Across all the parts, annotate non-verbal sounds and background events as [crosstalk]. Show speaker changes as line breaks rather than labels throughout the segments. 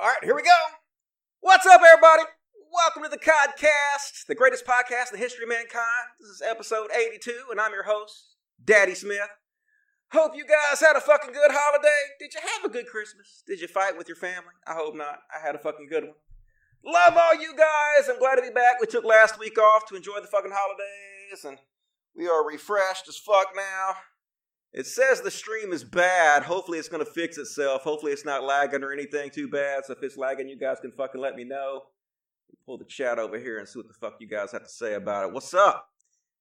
All right, here we go. What's up, everybody? Welcome to the Cultcast, the greatest podcast in the history of mankind. This is episode 82, and I'm your host, Daddy Smith. Hope you guys had a fucking good holiday. Did you have a good Christmas? Did you fight with your family? I hope not. I had a fucking good one. Love all you guys. I'm glad to be back. We took last week off to enjoy the fucking holidays, and we are refreshed as fuck now. It says the stream is bad. Hopefully it's going to fix itself. Hopefully it's not lagging or anything too bad. So if it's lagging, you guys can fucking let me know. Pull the chat over here and see what the fuck you guys have to say about it. What's up?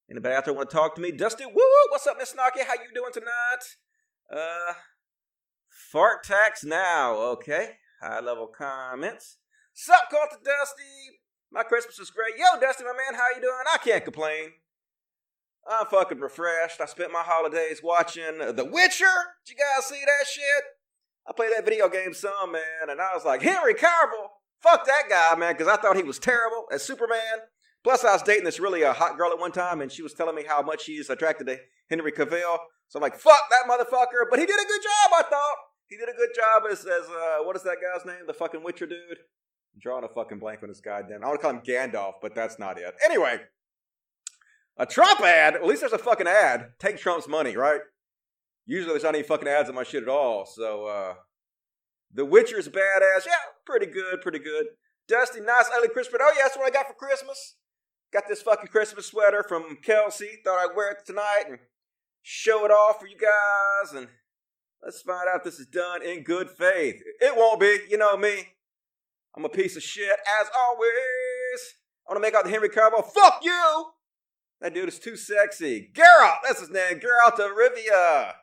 Anybody out there want to talk to me? Dusty, woo! What's up, Miss Snarky? How you doing tonight? Uh, fart tax now. Okay. High level comments. Sup, to Dusty. My Christmas was great. Yo, Dusty, my man, how you doing? I can't complain. I'm fucking refreshed. I spent my holidays watching The Witcher. Did you guys see that shit? I played that video game some, man, and I was like, Henry Cavill, fuck that guy, man, because I thought he was terrible as Superman. Plus, I was dating this really uh, hot girl at one time, and she was telling me how much she's attracted to Henry Cavill. So I'm like, fuck that motherfucker. But he did a good job, I thought. He did a good job as, as uh, what is that guy's name? The fucking Witcher dude? I'm drawing a fucking blank on this goddamn. I want to call him Gandalf, but that's not it. Anyway, a Trump ad. At least there's a fucking ad. Take Trump's money, right? Usually there's not any fucking ads on my shit at all. So, uh, The Witcher's badass. Yeah, pretty good, pretty good. Dusty, nice, ugly Christmas. Oh, yeah, that's what I got for Christmas. Got this fucking Christmas sweater from Kelsey. Thought I'd wear it tonight and show it off for you guys. And let's find out this is done in good faith. It won't be. You know me. I'm a piece of shit, as always. I want to make out the Henry Cavill. Fuck you! That dude is too sexy. Geralt, that's his name. Geralt of Rivia.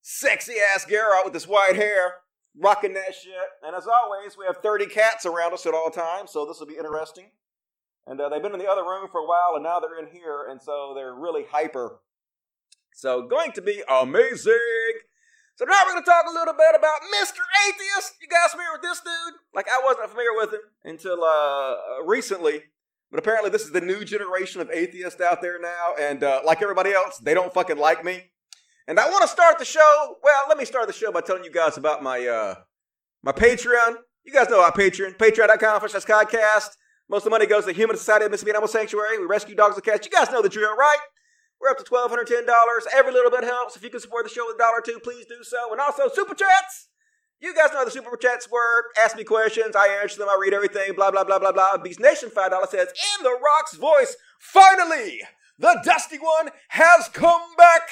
Sexy ass Geralt with his white hair, rocking that shit. And as always, we have 30 cats around us at all times, so this will be interesting. And uh, they've been in the other room for a while, and now they're in here, and so they're really hyper. So, going to be amazing. So, now we're going to talk a little bit about Mr. Atheist. You guys familiar with this dude? Like, I wasn't familiar with him until uh, recently. But apparently, this is the new generation of atheists out there now, and uh, like everybody else, they don't fucking like me. And I want to start the show. Well, let me start the show by telling you guys about my uh, my Patreon. You guys know our Patreon, patreon.com slash podcast. Most of the money goes to the Humane Society of Mississippi Animal Sanctuary. We rescue dogs and cats. You guys know the drill, right? We're up to $1,210. Every little bit helps. If you can support the show with a dollar or two, please do so. And also, super chats. You guys know how the super chats work. Ask me questions. I answer them. I read everything. Blah, blah, blah, blah, blah. Beast Nation $5 says, in The Rock's voice, finally, the Dusty One has come back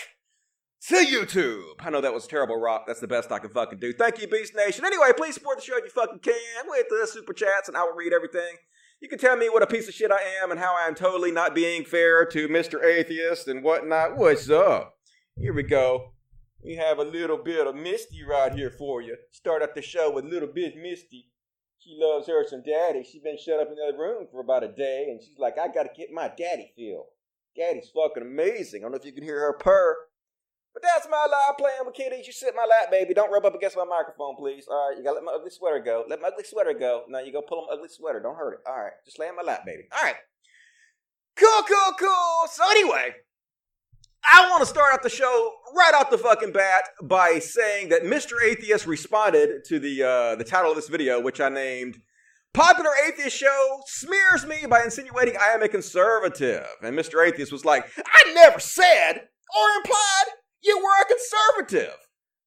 to YouTube. I know that was terrible, Rock. That's the best I can fucking do. Thank you, Beast Nation. Anyway, please support the show if you fucking can with the super chats, and I will read everything. You can tell me what a piece of shit I am and how I am totally not being fair to Mr. Atheist and whatnot. What's up? Here we go. We have a little bit of Misty right here for you. Start up the show with little bit Misty. She loves her some daddy. She's been shut up in the other room for about a day, and she's like, I gotta get my daddy feel. Daddy's fucking amazing. I don't know if you can hear her purr. But that's my live playing with kitties. You sit in my lap, baby. Don't rub up against my microphone, please. All right, you gotta let my ugly sweater go. Let my ugly sweater go. Now you go pull my ugly sweater. Don't hurt it. All right, just lay in my lap, baby. All right. Cool, cool, cool. So anyway, I want to start out the show right off the fucking bat by saying that Mr. Atheist responded to the uh, the title of this video, which I named "Popular Atheist Show Smears Me by Insinuating I Am a Conservative." And Mr. Atheist was like, "I never said or implied you were a conservative."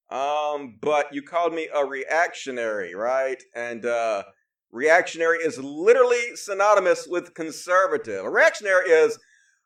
Um, but you called me a reactionary, right? And uh, reactionary is literally synonymous with conservative. A reactionary is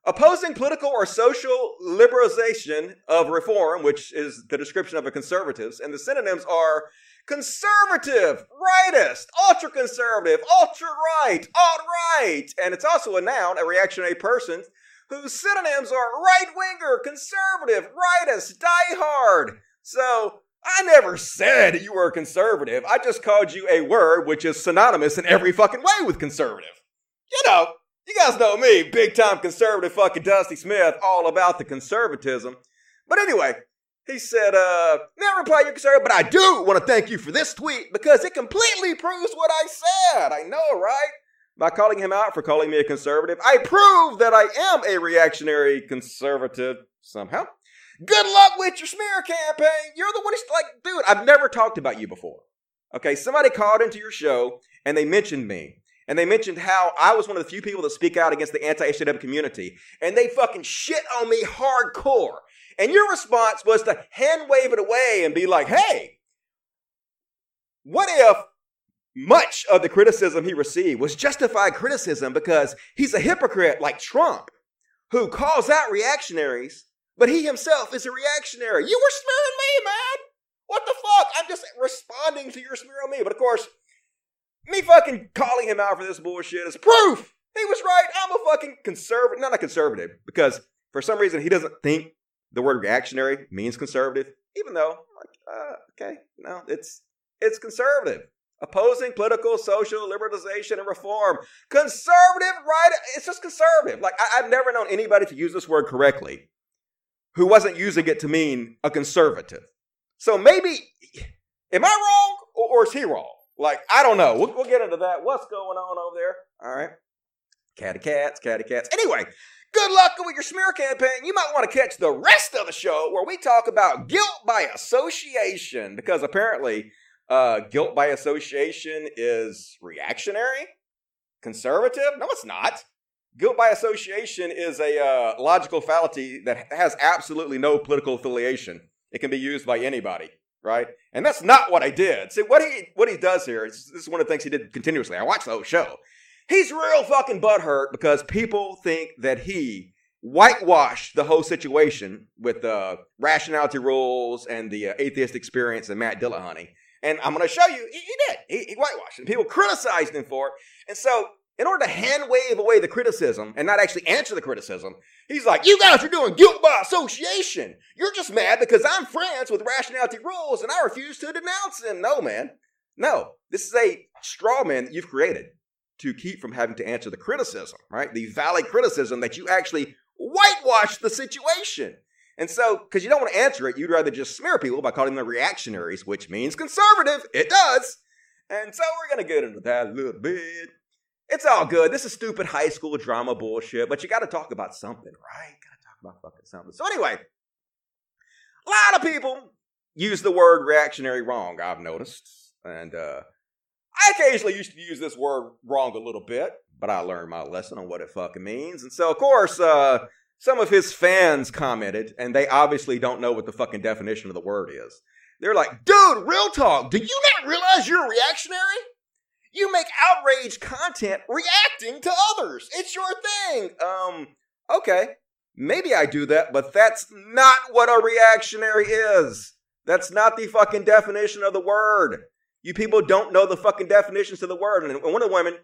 Opposing political or social liberalization of reform, which is the description of a conservatives, and the synonyms are conservative, rightist, ultra conservative, ultra right, alt right, and it's also a noun, a reactionary person, whose synonyms are right winger, conservative, rightist, diehard. So I never said you were a conservative. I just called you a word which is synonymous in every fucking way with conservative. You know, you guys know me, big time conservative fucking Dusty Smith, all about the conservatism. But anyway, he said, uh, reply you're conservative, but I do want to thank you for this tweet because it completely proves what I said. I know, right? By calling him out for calling me a conservative, I prove that I am a reactionary conservative somehow. Good luck with your smear campaign. You're the one who's like, dude, I've never talked about you before. Okay, somebody called into your show and they mentioned me. And they mentioned how I was one of the few people that speak out against the anti SJW community. And they fucking shit on me hardcore. And your response was to hand wave it away and be like, hey, what if much of the criticism he received was justified criticism because he's a hypocrite like Trump, who calls out reactionaries, but he himself is a reactionary? You were smearing me, man. What the fuck? I'm just responding to your smear on me. But of course, me fucking calling him out for this bullshit is proof. He was right. I'm a fucking conservative. Not a conservative, because for some reason he doesn't think the word reactionary means conservative, even though, like, uh, okay, no, it's it's conservative. Opposing political, social liberalization and reform. Conservative, right? It's just conservative. Like, I, I've never known anybody to use this word correctly who wasn't using it to mean a conservative. So maybe, am I wrong or, or is he wrong? Like, I don't know. We'll, we'll, get into that. What's going on over there? All right. Catty cats, catty cats. Anyway, good luck with your smear campaign. You might want to catch the rest of the show where we talk about guilt by association because apparently uh, guilt by association is reactionary, conservative. No, it's not. Guilt by association is a uh, logical fallacy that has absolutely no political affiliation. It can be used by anybody, right? And that's not what I did. See, what he what he does here is this is one of the things he did continuously. I watched the whole show. He's real fucking butthurt because people think that he whitewashed the whole situation with the rationality rules and the uh, atheist experience and Matt Dillahunty. And I'm going to show you, he, he did. He, he, whitewashed, and people criticized him for it. And so, in order to hand wave away the criticism and not actually answer the criticism, he's like, "You guys are doing guilt by association. You're just mad because I'm friends with rationality rules, and I refuse to denounce them." No, man, no. This is a straw man that you've created to keep from having to answer the criticism, right? The valid criticism that you actually whitewashed the situation. And so, because you don't want to answer it, you'd rather just smear people by calling them reactionaries, which means conservative. It does. And so we're going to get into that a little bit. It's all good. This is stupid high school drama bullshit, but you got to talk about something, right? Got to talk about fucking something. So, anyway, a lot of people use the word reactionary wrong, I've noticed. And uh, I occasionally used to use this word wrong a little bit, but I learned my lesson on what it fucking means. And so, of course, uh, some of his fans commented, and they obviously don't know what the fucking definition of the word is. They're like, dude, real talk, do you not realize you're reactionary? You make outrage content reacting to others. It's your thing. Um, okay. Maybe I do that, but that's not what a reactionary is. That's not the fucking definition of the word. You people don't know the fucking definitions of the word. And one of the women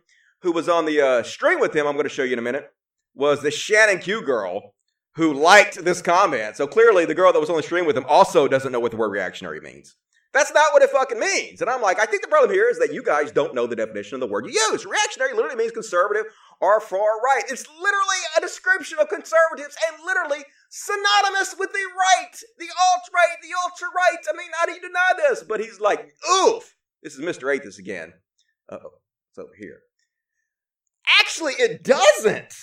who was on the uh, string with him, I'm going to show you in a minute, was the Shannon Q girl who liked this comment. So clearly, the girl that was on the stream with him also doesn't know what the word reactionary means. That's not what it fucking means. And I'm like, I think the problem here is that you guys don't know the definition of the word you use. Reactionary literally means conservative or far right. It's literally a description of conservatives and literally synonymous with the right, the alt right, the ultra right. I mean, how do you deny this? But he's like, oof. This is Mr. Atheist again. Oh. It's over here. Actually, it doesn't.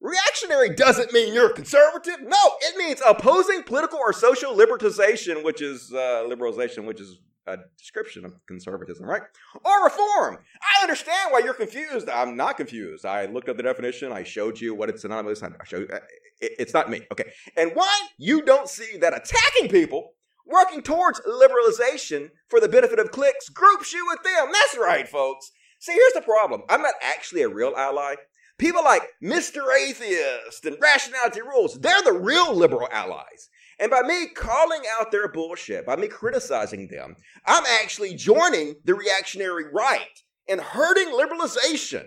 Reactionary doesn't mean you're conservative. No, it means opposing political or social liberalization, which is uh, liberalization, which is a description of conservatism, right? Or reform. I understand why you're confused. I'm not confused. I looked up the definition. I showed you what it's synonymous. I showed you. It's not me. Okay. And why you don't see that attacking people working towards liberalization for the benefit of cliques groups you with them. That's right, folks. See, here's the problem. I'm not actually a real ally. People like Mr. Atheist and Rationality Rules, they're the real liberal allies. And by me calling out their bullshit, by me criticizing them, I'm actually joining the reactionary right and hurting liberalization.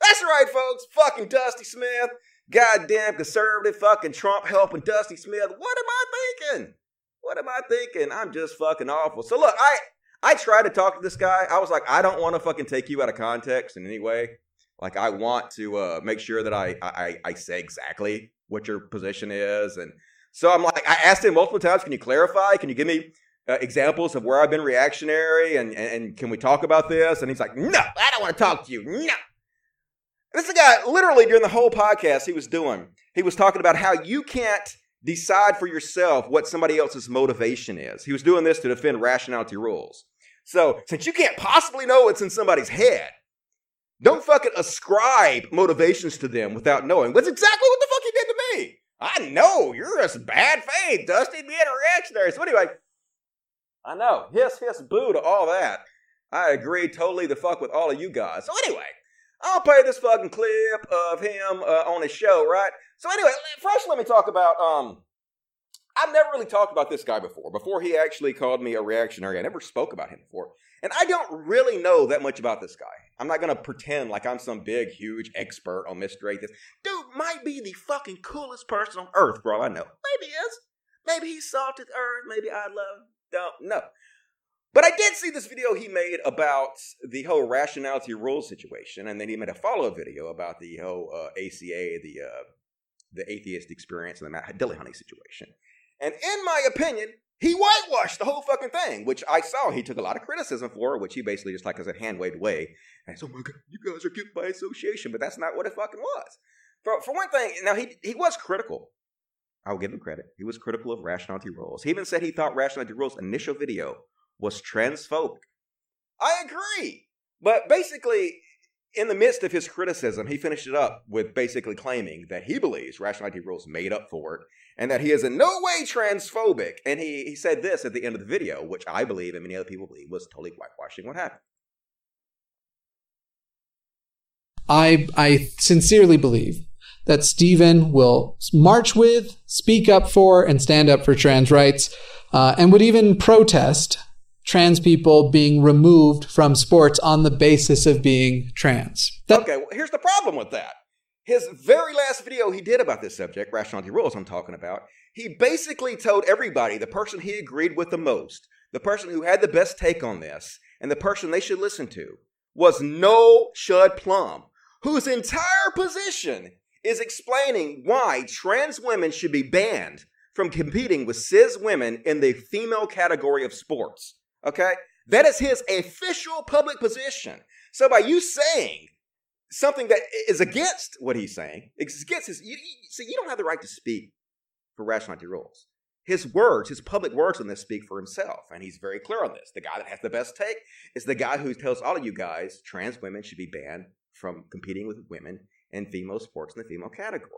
That's right, folks. Fucking Dusty Smith, goddamn conservative fucking Trump helping Dusty Smith. What am I thinking? What am I thinking? I'm just fucking awful. So look, I I tried to talk to this guy. I was like, I don't want to fucking take you out of context in any way. Like I want to uh, make sure that I, I I say exactly what your position is, and so I'm like I asked him multiple times, can you clarify? Can you give me uh, examples of where I've been reactionary, and, and and can we talk about this? And he's like, no, I don't want to talk to you. No. This is a guy literally during the whole podcast he was doing. He was talking about how you can't decide for yourself what somebody else's motivation is. He was doing this to defend rationality rules. So since you can't possibly know what's in somebody's head, don't fucking ascribe motivations to them without knowing. That's exactly what the fuck he did to me. I know you're just bad faith, Dusty, being a reactionary. So anyway, I know. Hiss, hiss, boo to all that. I agree totally the fuck with all of you guys. So anyway, I'll play this fucking clip of him uh, on his show, right? So anyway, first let me talk about um I've never really talked about this guy before. Before he actually called me a reactionary, I never spoke about him before. And I don't really know that much about this guy. I'm not gonna pretend like I'm some big, huge expert on Mr. Atheist. Dude might be the fucking coolest person on earth all I know. Maybe he is. Maybe he's salted earth. Maybe I love. Don't know. But I did see this video he made about the whole rationality rule situation, and then he made a follow-up video about the whole uh, ACA, the uh, the atheist experience, and the Matt Dillahunty situation. And in my opinion, he whitewashed the whole fucking thing, which I saw he took a lot of criticism for, which he basically just like as a hand waved away. And said, oh my god, you guys are guilty by association, but that's not what it fucking was. For, for one thing, now he he was critical. I'll give him credit. He was critical of rationality rules. He even said he thought rationality rules initial video was transphobic. I agree. But basically, in the midst of his criticism, he finished it up with basically claiming that he believes rationality rules made up for it and that he is in no way transphobic. And he, he said this at the end of the video, which I believe and many other people believe was totally whitewashing what happened.
I, I sincerely believe that Stephen will march with, speak up for, and stand up for trans rights, uh, and would even protest trans people being removed from sports on the basis of being trans.
That- okay, well, here's the problem with that. His very last video he did about this subject, rationality rules, I'm talking about, he basically told everybody the person he agreed with the most, the person who had the best take on this, and the person they should listen to was Noel Shud Plum, whose entire position is explaining why trans women should be banned from competing with cis women in the female category of sports. Okay? That is his official public position. So by you saying something that is against what he's saying, it's against his, you, you, see, you don't have the right to speak for rationality rules. His words, his public words on this speak for himself, and he's very clear on this. The guy that has the best take is the guy who tells all of you guys trans women should be banned from competing with women in female sports in the female category.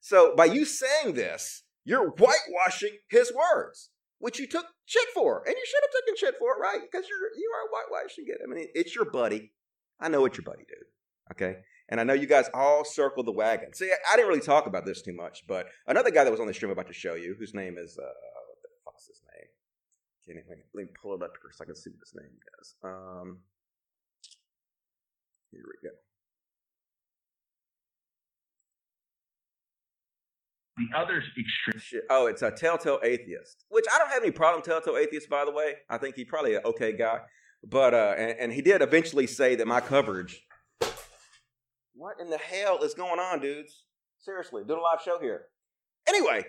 So by you saying this, you're whitewashing his words which you took shit for, and you should have taken shit for it, right? Because you're you are whitewashing it. I mean, it's your buddy. I know it's your buddy, dude. Okay, and I know you guys all circled the wagon. See, I didn't really talk about this too much, but another guy that was on the stream I'm about to show you, whose name is uh, what the fuck's his name? Can't even, let me pull it up here so I can see what his name is. Um, here we go.
The other's extreme.
Shit. Oh, it's a Telltale Atheist, which I don't have any problem. Telltale Atheist, by the way, I think he's probably an okay guy. But uh, and, and he did eventually say that my coverage. What in the hell is going on, dudes? Seriously, doing a live show here. Anyway,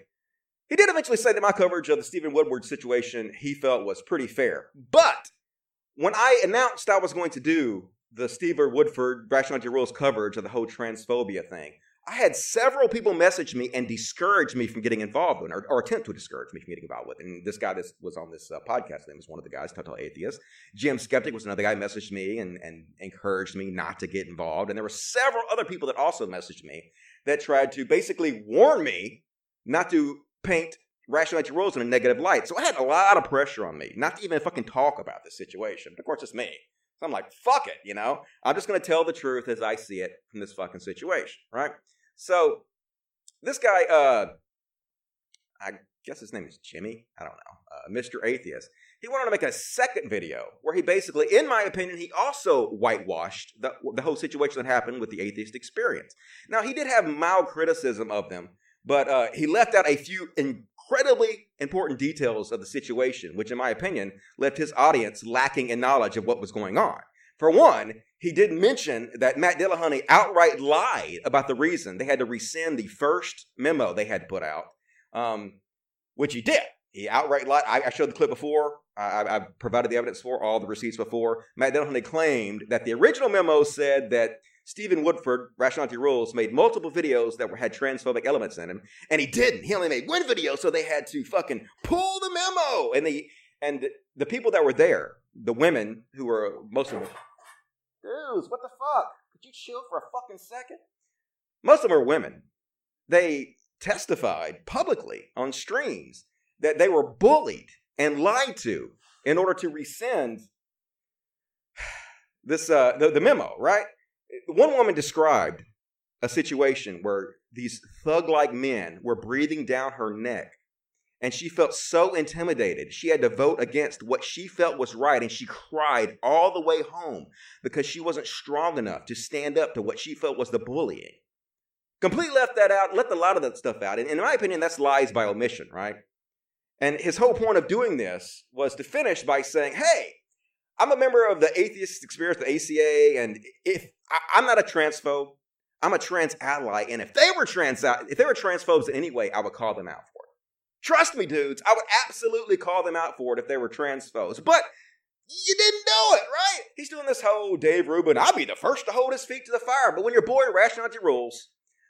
he did eventually say that my coverage of the Stephen Woodford situation he felt was pretty fair. But when I announced I was going to do the Stephen Woodford Rationality Rules coverage of the whole transphobia thing, I had several people message me and discourage me from getting involved with, or, or, attempt to discourage me from getting involved with. And this guy that was on this uh, podcast, name was one of the guys, Telltale Atheist. GM Skeptic was another guy who messaged me and, and encouraged me not to get involved. And there were several other people that also messaged me that tried to basically warn me not to paint rationality rules in a negative light. So I had a lot of pressure on me not to even fucking talk about this situation. But of course, it's me. So I'm like, fuck it, you know? I'm just to tell the truth as I see it from this fucking situation, right? So this guy, uh, I guess his name is Jimmy. I don't know. Uh, Mr. Atheist. He went on to make a second video where he basically, in my opinion, he also whitewashed the, the whole situation that happened with the atheist experience. Now, he did have mild criticism of them, but uh, he left out a few incredibly important details of the situation, which, in my opinion, left his audience lacking in knowledge of what was going on. For one, he didn't mention that Matt Dillahunty outright lied about the reason they had to rescind the first memo they had put out, um, which he did. He outright lied. I, I showed the clip before. I, I, provided the evidence for all the receipts before. Matt Dillahunty claimed that the original memo said that Stephen Woodford, Rationality Rules, made multiple videos that were, had transphobic elements in them, and he didn't. He only made one video, so they had to fucking pull the memo. And they And the, the people that were there, the women who were most of them, dudes, what the fuck? Could you chill for a fucking second? Most of them are women. They testified publicly on streams that they were bullied and lied to in order to rescind [sighs] this uh, the, the memo. Right? One woman described a situation where these thug-like men were breathing down her neck and she felt so intimidated. She had to vote against what she felt was right, and she cried all the way home because she wasn't strong enough to stand up to what she felt was the bullying. Completely left that out, left a lot of that stuff out. And in my opinion, that's lies by omission, right? And his whole point of doing this was to finish by saying, hey, I'm a member of the Atheist Experience, the ACA, and if I, am not a transphobe, I'm a trans ally. And if they were trans, uh, if they were transphobes in any way, I would call them out for it. Trust me, dudes, I would absolutely call them out for it if they were transphobes. But you didn't know it, right? He's doing this whole Dave Rubin, I'll be the first to hold his feet to the fire. But when your boy Rationality Rules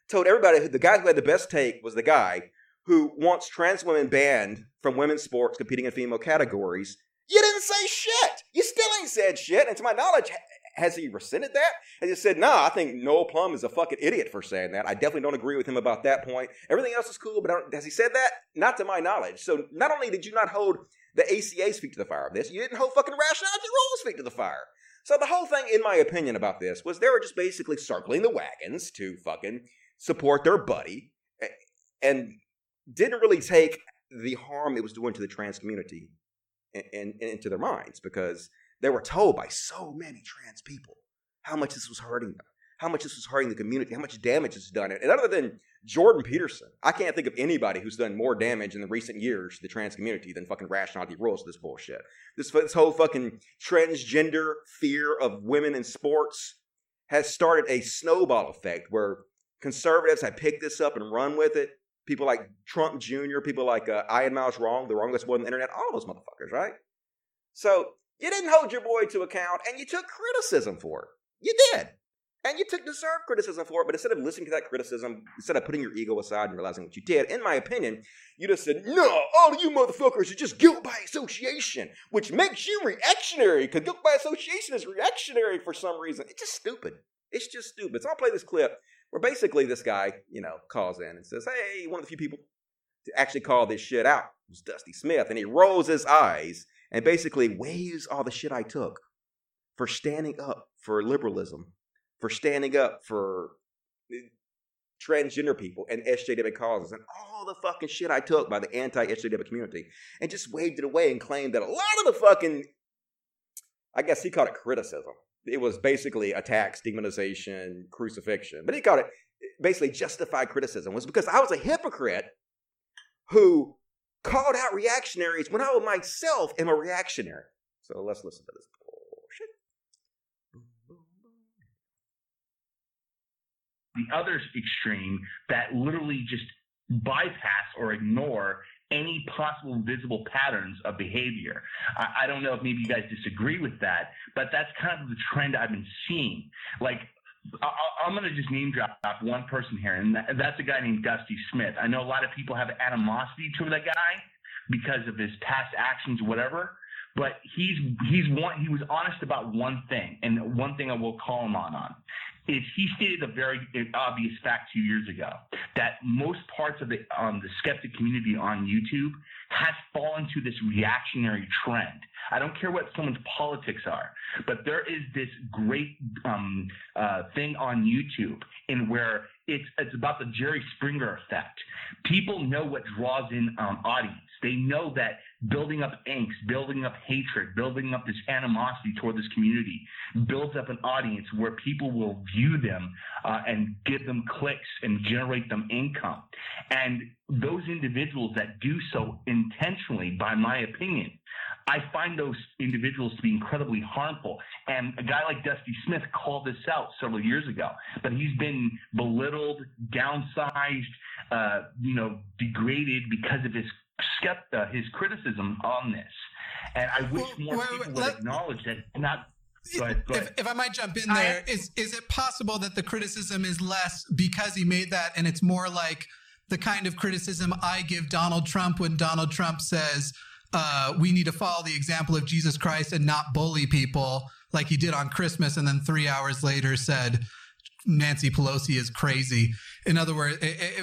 told everybody the guy who had the best take was the guy who wants trans women banned from women's sports competing in female categories, you didn't say shit. You still ain't said shit. And to my knowledge, has he rescinded that? Has he said, nah, I think Noel Plum is a fucking idiot for saying that. I definitely don't agree with him about that point. Everything else is cool, but has he said that? Not to my knowledge. So not only did you not hold the ACA's feet to the fire of this, you didn't hold fucking rationality rules feet to the fire. So the whole thing, in my opinion, about this was they were just basically circling the wagons to fucking support their buddy and didn't really take the harm it was doing to the trans community into their minds because they were told by so many trans people how much this was hurting them, how much this was hurting the community, how much damage it's done. And other than Jordan Peterson, I can't think of anybody who's done more damage in the recent years to the trans community than fucking rationality rules this bullshit. This, this whole fucking transgender fear of women in sports has started a snowball effect where conservatives have picked this up and run with it. People like Trump Jr., people like uh, Ian Miles Wrong, the wrongest boy on the internet, all those motherfuckers, right? So you didn't hold your boy to account and you took criticism for it. You did. And you took deserved criticism for it, but instead of listening to that criticism, instead of putting your ego aside and realizing what you did, in my opinion, you just said, no, all you motherfuckers are just guilt by association, which makes you reactionary, because guilt by association is reactionary for some reason. It's just stupid. It's just stupid. So I'll play this clip where basically this guy, you know, calls in and says, hey, one of the few people to actually call this shit out was Dusty Smith. And he rolls his eyes and basically waves all the shit I took for standing up for liberalism, for standing up for eh, transgender people and SJW causes and all the fucking shit I took by the anti SJW community and just waved it away and claimed that a lot of the fucking, I guess he called it criticism. It was basically attacks, demonization, crucifixion, but he called it basically justified criticism was because I was a hypocrite who called out reactionaries when I myself am a reactionary. So let's listen to this.
The other extreme that literally just bypass or ignore any possible visible patterns of behavior. I, I, don't know if maybe you guys disagree with that, but that's kind of the trend I've been seeing. Like I, am going to just name drop one person here, and that's a guy named Dusty Smith. I know a lot of people have animosity to that guy because of his past actions, whatever. But he's he's one. He was honest about one thing, and one thing I will call him on on is he stated a very obvious fact two years ago that most parts of the um, the skeptic community on YouTube has fallen to this reactionary trend. I don't care what someone's politics are, but there is this great um, uh, thing on YouTube in where it's it's about the Jerry Springer effect. People know what draws in um, audience. They know that building up angst, building up hatred, building up this animosity toward this community builds up an audience where people will view them uh, and give them clicks and generate them income. And those individuals that do so intentionally, by my opinion, I find those individuals to be incredibly harmful. And a guy like Dusty Smith called this out several years ago, but he's been belittled, downsized, uh, you know, degraded because of his skept- uh, his criticism on this. And I wish well, more wait, people wait, would let, acknowledge that. Not Go ahead, go
ahead. If, if, I might jump in there, I, is is it possible that the criticism is less because he made that, and it's more like the kind of criticism I give Donald Trump when Donald Trump says uh, we need to follow the example of Jesus Christ and not bully people like he did on Christmas, and then three hours later said Nancy Pelosi is crazy. In other words,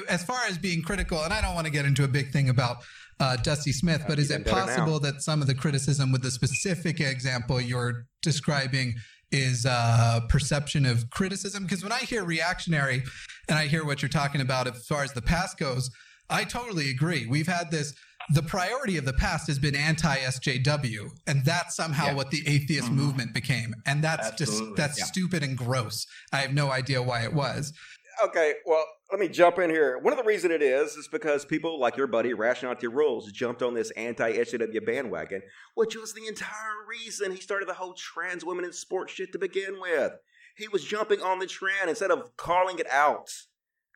as far as being critical, and I don't want to get into a big thing about uh, Dusty Smith, but is it possible that some of the criticism with the specific example you're describing is uh, perception of criticism? Because when I hear reactionary and I hear what you're talking about as far as the past goes, I totally agree. We've had this the priority of the past has been anti SJW, and that's somehow yeah. what the atheist mm-hmm. movement became. And that's Absolutely. just that's yeah. stupid and gross. I have no idea why it was.
Okay, well, let me jump in here. One of the reasons it is is because people like your buddy Rationality Rules jumped on this anti SJW bandwagon, which was the entire reason he started the whole trans women in sports shit to begin with. He was jumping on the trend instead of calling it out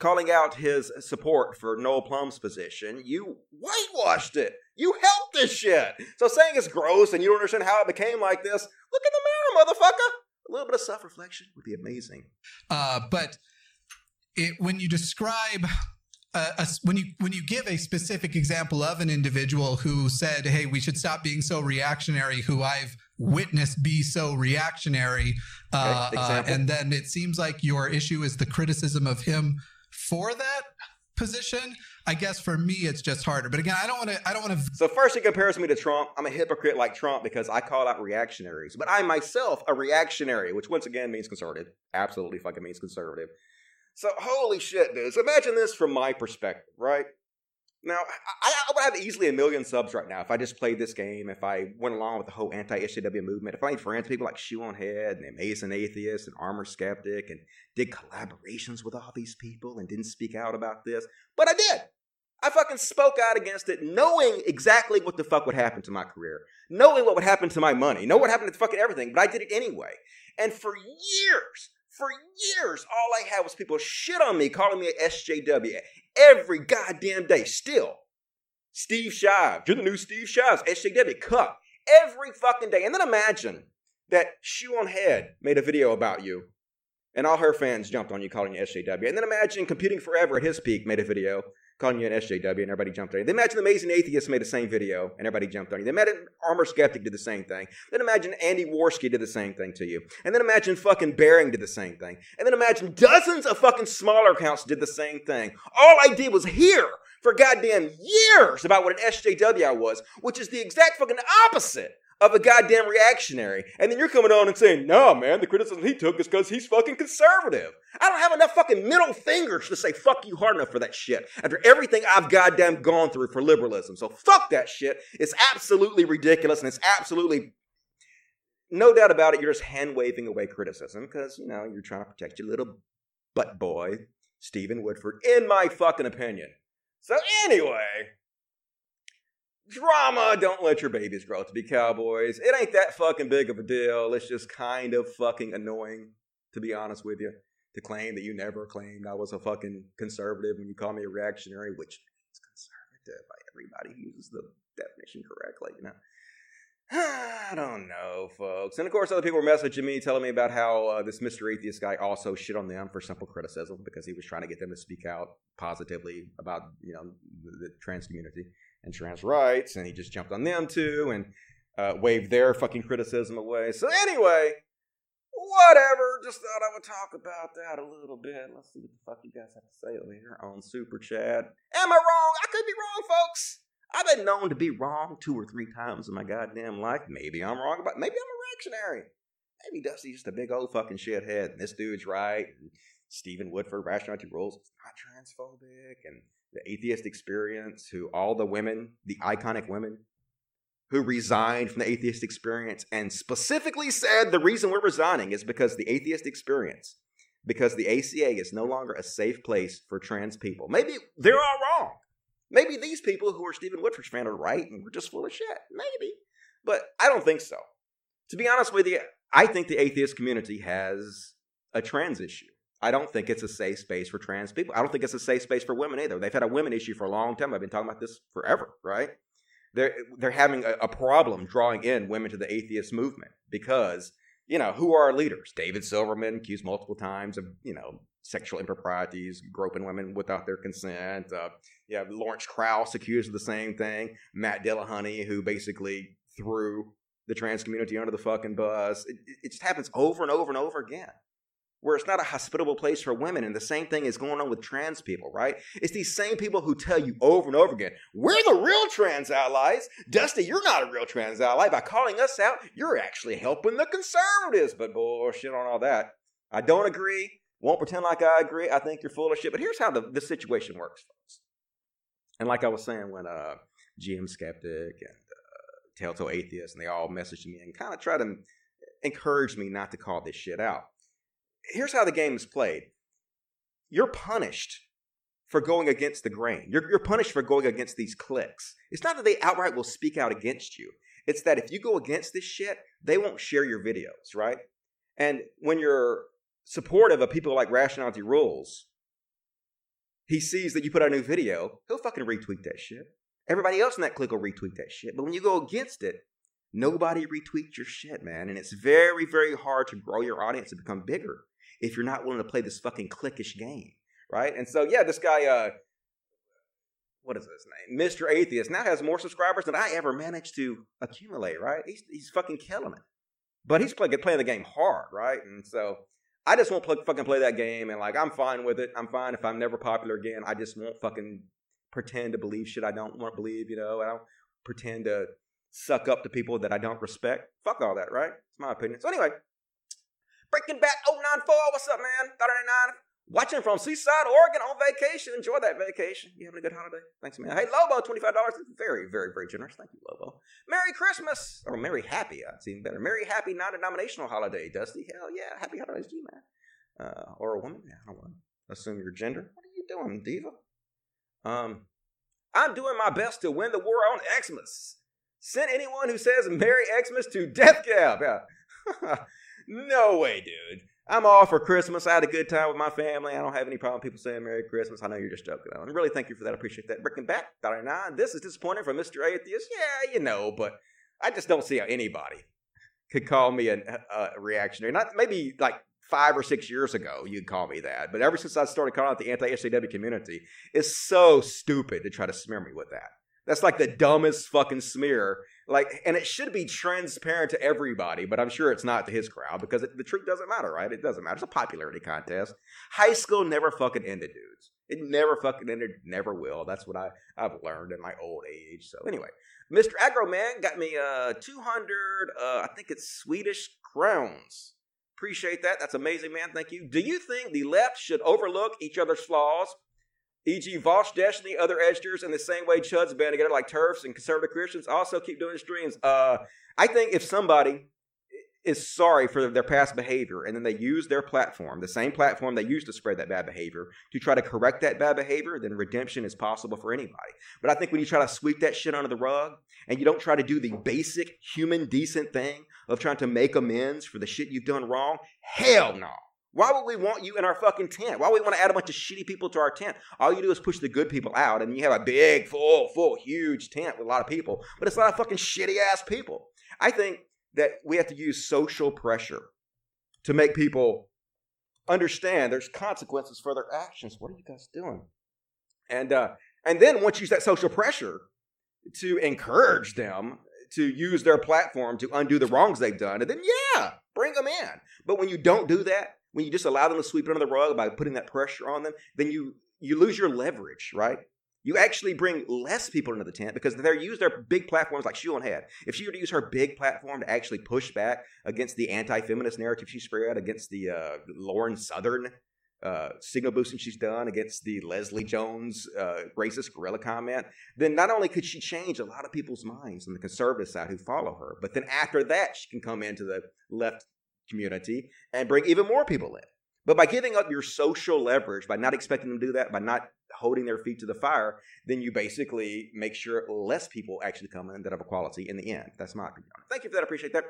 calling out his support for Noel Plum's position, you whitewashed it. You helped this shit. So saying it's gross and you don't understand how it became like this, look in the mirror, motherfucker. A little bit of self reflection would be amazing.
Uh, but it, when you describe uh, a, when you when you give a specific example of an individual who said, "Hey, we should stop being so reactionary," who I've witnessed be so reactionary, uh, okay, uh, and then it seems like your issue is the criticism of him for that position. I guess for me it's just harder. But again, I don't want to. I don't want to.
So first, he compares me to Trump. I'm a hypocrite like Trump because I call out reactionaries. But I myself a reactionary, which once again means conservative. Absolutely fucking means conservative. So holy shit, dudes! Imagine this from my perspective, right? Now, I, I, would have easily a million subs right now if I just played this game, if I went along with the whole anti SJW movement, if I made friends people like Shoe on Head and Amazing Atheist and Armor Skeptic and did collaborations with all these people and didn't speak out about this. But I did. I fucking spoke out against it, knowing exactly what the fuck would happen to my career, knowing what would happen to my money, know what happened to fucking everything, but I did it anyway. And for years, for years, all I had was people shit on me, calling me a SJW every goddamn day. Still, Steve Shives, you're the new Steve Shives, SJW, cuck, every fucking day. And then imagine that Shoe on Head made a video about you, and all her fans jumped on you calling you SJW. And then imagine Computing Forever at his peak made a video calling you an SJW, and everybody jumped on you. Then imagine the Amazing Atheist made the same video, and everybody jumped on you. Then imagine Armor Skeptic did the same thing. Then imagine Andy Warski did the same thing to you. And then imagine fucking Bearing did the same thing. And then imagine dozens of fucking smaller accounts did the same thing. All I did was hear for goddamn years about what an SJW I was, which is the exact fucking opposite of a goddamn reactionary. And then you're coming on and saying, nah, man, the criticism he took is because he's fucking conservative. I don't have enough fucking middle fingers to say fuck you hard enough for that shit after everything I've goddamn gone through for liberalism. So fuck that shit. It's absolutely ridiculous and it's absolutely no doubt about it, you're just hand waving away criticism because, you know, you're trying to protect your little butt boy, Stephen Woodford, in my fucking opinion. So, anyway, drama. Don't let your babies grow up to be cowboys. It ain't that fucking big of a deal. It's just kind of fucking annoying, to be honest with you, to claim that you never claimed I was a fucking conservative when you call me a reactionary, which is conservative by everybody who uses the definition correctly, you know. [sighs] I don't know, folks. And of course, other people were messaging me, telling me about how uh, this Mr. Atheist guy also shit on them for simple criticism because he was trying to get them to speak out positively about, you know, the, the trans community and trans rights, and he just jumped on them too and uh, waved their fucking criticism away. So anyway, whatever. Just thought I would talk about that a little bit. Let's see what the fuck you guys have to say over here on Super Chat. Am I wrong? I could be wrong, folks. I've been known to be wrong two or three times in my goddamn life. Maybe I'm wrong about. Maybe I'm a reactionary. Maybe Dusty's just a big old fucking shithead, and this dude's right. And Stephen Woodford, Rationality Rules, not transphobic, and the atheist experience, who all the women, the iconic women who resigned from the atheist experience and specifically said the reason we're resigning is because the atheist experience, because the ACA is no longer a safe place for trans people. Maybe they're all wrong. Maybe these people who are Stephen Woodford's fan are right and we're just full of shit. Maybe. But I don't think so. To be honest with you, I think the atheist community has a trans issue. I don't think it's a safe space for trans people. I don't think it's a safe space for women either. They've had a women issue for a long time. I've been talking about this forever, right? They're they're having a, a problem drawing in women to the atheist movement because you know who are our leaders? David Silverman accused multiple times of you know sexual improprieties, groping women without their consent. Uh, You have Lawrence Krauss accused of the same thing. Matt Dillahunty, who basically threw the trans community under the fucking bus. It, it just happens over and over and over again. Where it's not a hospitable place for women, and the same thing is going on with trans people, right? It's these same people who tell you over and over again, we're the real trans allies. Dusty, you're not a real trans ally. By calling us out, you're actually helping the conservatives. But bullshit on all that. I don't agree. Won't pretend like I agree. I think you're full of shit. But here's how the, the situation works, folks. And like I was saying when uh, GM Skeptic and uh, Telltale Atheist, and they all messaged me and kind of tried to encourage me not to call this shit out. Here's how the game is played you're punished for going against the grain. You're, you're punished for going against these cliques. It's not that they outright will speak out against you. It's that if you go against this shit, they won't share your videos, right? And when you're supportive of people like Rationality Rules, he sees that you put out a new video, he'll fucking retweet that shit. Everybody else in that clique will retweet that shit. But when you go against it, nobody retweets your shit, man. And it's very, very hard to grow your audience and become bigger if you're not willing to play this fucking cliquish game, right? And so, yeah, this guy, uh, what is his name? Mr. Atheist now has more subscribers than I ever managed to accumulate, right? He's, he's fucking killing it. But he's play, playing the game hard, right? And so I just won't fucking play that game, and like I'm fine with it. I'm fine if I'm never popular again. I just won't fucking pretend to believe shit I don't want to believe. You know, I don't pretend to suck up to people that I don't respect. Fuck all that, right? It's my opinion. So anyway, Breaking Back 094. What's up, man? 39. Watching from Seaside, Oregon on vacation. Enjoy that vacation. You having a good holiday? Thanks, man. Hey, Lobo, $25. Very, very, very generous. Thank you, Lobo. Merry Christmas. Or Merry Happy. That's even better. Merry Happy non-denominational holiday, Dusty. Hell yeah. Happy holidays to you, man. Uh, or a woman. I don't want to assume your gender. What are you doing, diva? Um, I'm doing my best to win the war on Xmas. Send anyone who says Merry Xmas to Death Cab. Yeah. [laughs] no way, dude. I'm all for Christmas. I had a good time with my family. I don't have any problem people saying Merry Christmas. I know you're just joking. I really thank you for that. I appreciate that. Breaking back, nine. This is disappointing for Mr. Atheist. Yeah, you know, but I just don't see how anybody could call me a, a reactionary. Not maybe like five or six years ago, you'd call me that. But ever since I started calling out the anti-SJW community, it's so stupid to try to smear me with that. That's like the dumbest fucking smear like, and it should be transparent to everybody, but I'm sure it's not to his crowd because it, the truth doesn't matter, right? It doesn't matter. It's a popularity contest. High school never fucking ended, dudes. It never fucking ended, never will. That's what I, I've learned in my old age. So, anyway, Mr. Agro Man got me uh 200, uh, I think it's Swedish crowns. Appreciate that. That's amazing, man. Thank you. Do you think the left should overlook each other's flaws E.g., Vaush Destiny, other editors, in the same way Chud's band together, like TERFs and conservative Christians, also keep doing streams. Uh, I think if somebody is sorry for their past behavior and then they use their platform, the same platform they used to spread that bad behavior, to try to correct that bad behavior, then redemption is possible for anybody. But I think when you try to sweep that shit under the rug and you don't try to do the basic human decent thing of trying to make amends for the shit you've done wrong, hell no. Why would we want you in our fucking tent? Why would we want to add a bunch of shitty people to our tent? All you do is push the good people out, and you have a big, full, full, huge tent with a lot of people, but it's a lot of fucking shitty ass people. I think that we have to use social pressure to make people understand there's consequences for their actions. What are you guys doing? And uh, and then once you use that social pressure to encourage them to use their platform to undo the wrongs they've done, and then yeah, bring them in. But when you don't do that, when you just allow them to sweep it under the rug by putting that pressure on them, then you you lose your leverage, right? You actually bring less people into the tent because they're use their big platforms like Shoe on Head. If she were to use her big platform to actually push back against the anti-feminist narrative she spread, against the uh, Lauren Southern uh, signal boosting she's done, against the Leslie Jones uh, racist gorilla comment, then not only could she change a lot of people's minds on the conservative side who follow her, but then after that she can come into the left community and bring even more people in. But by giving up your social leverage, by not expecting them to do that, by not holding their feet to the fire, then you basically make sure less people actually come in that have equality in the end. That's my opinion. Thank you for that. I appreciate that.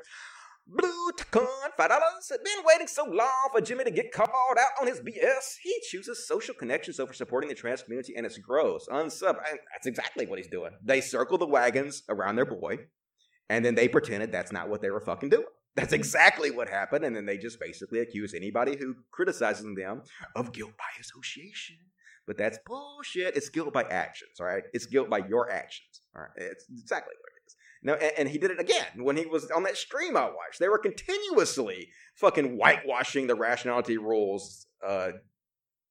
Blue Tacon, five dollars. Been waiting so long for Jimmy to get called out on his BS. He chooses social connections over supporting the trans community, and it's gross. Unsub. And that's exactly what he's doing. They circle the wagons around their boy, and then they pretended that's not what they were fucking doing. That's exactly what happened. And then they just basically accuse anybody who criticizes them of guilt by association. but that's bullshit. It's guilt by actions, all right? It's guilt by your actions, all right? It's exactly what it is. No, and, and he did it again when he was on that stream I watched. They were continuously fucking whitewashing the rationality rules uh,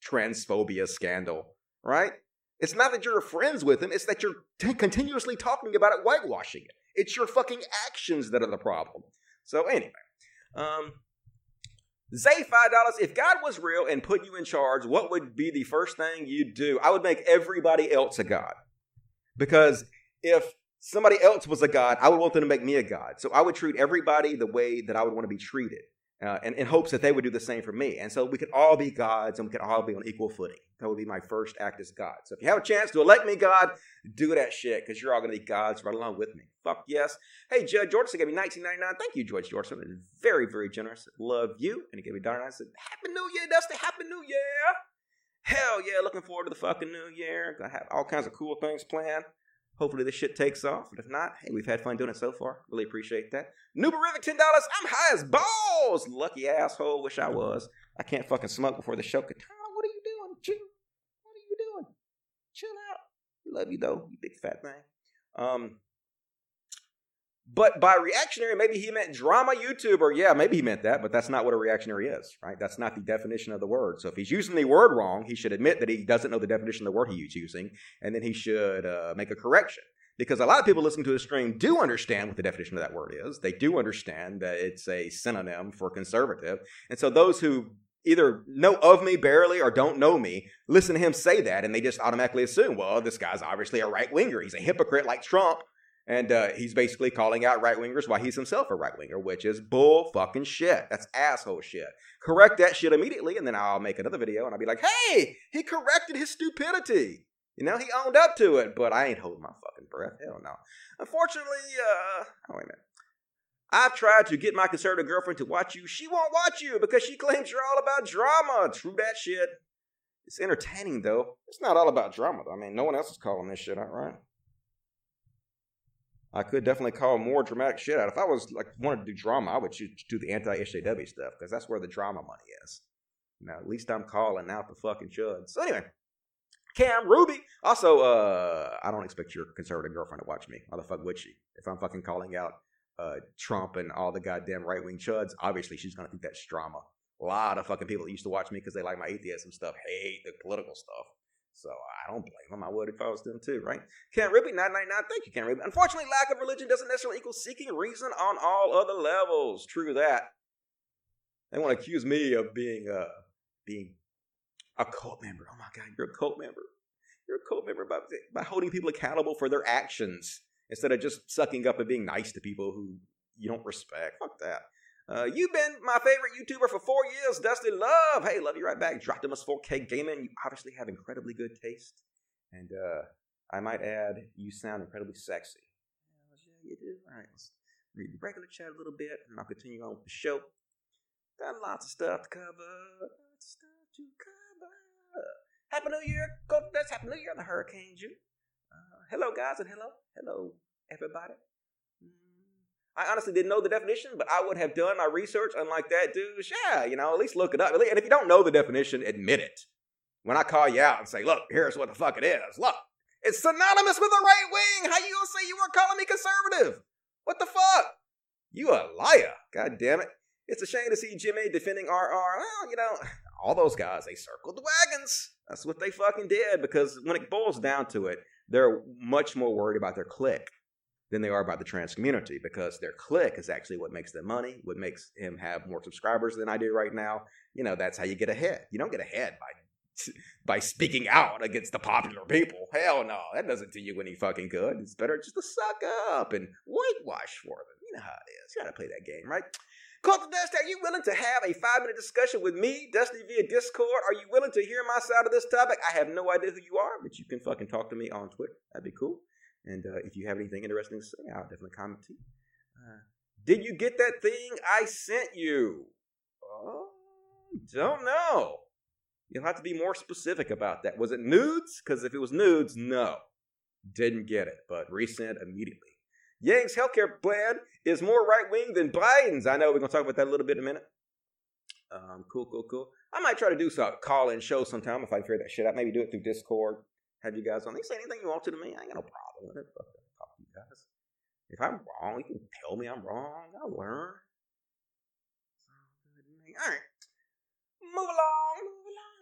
transphobia scandal, right? It's not that you're friends with him, it's that you're t- continuously talking about it, whitewashing it. It's your fucking actions that are the problem. So, anyway, um, Zay five dollars. If God was real and put you in charge, what would be the first thing you'd do? I would make everybody else a god, because if somebody else was a god, I would want them to make me a god. So I would treat everybody the way that I would want to be treated uh, and in hopes that they would do the same for me. And so we could all be gods and we could all be on equal footing. That would be my first act as God. So if you have a chance to elect me God, do that shit because you're all going to be gods right along with me. Fuck yes. Hey, Judge Jordan gave me 1999. Thank you, George Jordan. Very, very generous. Love you. And he gave me $1. I said, Happy New Year, Dusty. Happy New Year. Hell yeah. Looking forward to the fucking new year. Gonna have all kinds of cool things planned. Hopefully this shit takes off. But if not, hey, we've had fun doing it so far. Really appreciate that. Nuberific $10. I'm high as balls. Lucky asshole. Wish I was. I can't fucking smoke before the show. Katana, what are you doing? Chill. What are you doing? Chill out. Love you though, you big fat thing. Um, but by reactionary, maybe he meant drama YouTuber. Yeah, maybe he meant that, but that's not what a reactionary is, right? That's not the definition of the word. So if he's using the word wrong, he should admit that he doesn't know the definition of the word he's using, and then he should uh, make a correction. Because a lot of people listening to his stream do understand what the definition of that word is. They do understand that it's a synonym for conservative. And so those who either know of me barely or don't know me listen to him say that and they just automatically assume, well, this guy's obviously a right winger. He's a hypocrite like Trump and uh, he's basically calling out right wingers while he's himself a right winger, which is bull fucking shit. That's asshole shit. Correct that shit immediately, and then I'll make another video and I'll be like, hey, he corrected his stupidity. You know, he owned up to it, but I ain't holding my fucking breath. Hell no. Unfortunately, uh, oh, wait a minute. I've tried to get my conservative girlfriend to watch you. She won't watch you because she claims you're all about drama. True that shit. It's entertaining, though. It's not all about drama, though. I mean, no one else is calling this shit out, right? I could definitely call more dramatic shit out. If I was like wanted to do drama, I would do the anti SJW stuff because that's where the drama money is. Now, at least I'm calling out the fucking chuds. So anyway, Cam Ruby. Also, uh, I don't expect your conservative girlfriend to watch me. How the fuck would she? If I'm fucking calling out uh, Trump and all the goddamn right wing chuds, obviously she's gonna think that's drama. A lot of fucking people that used to watch me because they like my atheism stuff hate the political stuff. So I don't blame them. I would if I was them too, right? Ken Rippy, 999. Thank you, Ken Rippy. Unfortunately, lack of religion doesn't necessarily equal seeking reason on all other levels. True that. They want to accuse me of being uh being a cult member. Oh my god, you're a cult member. You're a cult member by, by holding people accountable for their actions instead of just sucking up and being nice to people who you don't respect. Fuck that. Uh, you've been my favorite YouTuber for four years, Dusty Love. Hey, love you right back. Dropped him 4K gaming. You obviously have incredibly good taste. And uh, I might add, you sound incredibly sexy. Yeah, you do. All right, let's read the regular chat a little bit, and I'll continue on with the show. Got lots of stuff to cover. Lots of stuff to cover. Happy New Year, Coach That's Happy New Year, the Hurricane Jew. Uh, hello, guys, and hello, hello, everybody. I honestly didn't know the definition, but I would have done my research. Unlike that dude, yeah, you know, at least look it up. And if you don't know the definition, admit it. When I call you out and say, look, here's what the fuck it is. Look, it's synonymous with the right wing. How you gonna say you weren't calling me conservative? What the fuck? You a liar. God damn it. It's a shame to see Jimmy defending RR. Well, you know, [sighs] all those guys, they circled the wagons. That's what they fucking did because when it boils down to it, they're much more worried about their clique than they are about the trans community because their clique is actually what makes them money, what makes him have more subscribers than I do right now. You know, that's how you get ahead. You don't get ahead by [laughs] by speaking out against the popular people. Hell no, that doesn't do you any fucking good. It's better just to suck up and whitewash for them. You know how it is. You gotta play that game, right? Call the Dust, are you willing to have a five minute discussion with me, Dusty, via Discord? Are you willing to hear my side of this topic? I have no idea who you are, but you can fucking talk to me on Twitter. That'd be cool. And uh, if you have anything interesting to say, I'll definitely comment to you. Uh, did you get that thing I sent you? Oh, don't know. You'll have to be more specific about that. Was it nudes? Because if it was nudes, no. Didn't get it, but resent immediately. Yang's healthcare plan is more right wing than Biden's. I know we're going to talk about that a little bit in a minute. Um, cool, cool, cool. I might try to do some call in show sometime if I figure that shit out. Maybe do it through Discord. Have you guys on. You say anything you want to to me. I ain't got no problem it. That. Talk to you guys. If I'm wrong, you can tell me I'm wrong. I'll learn. All right. Move along. Move along.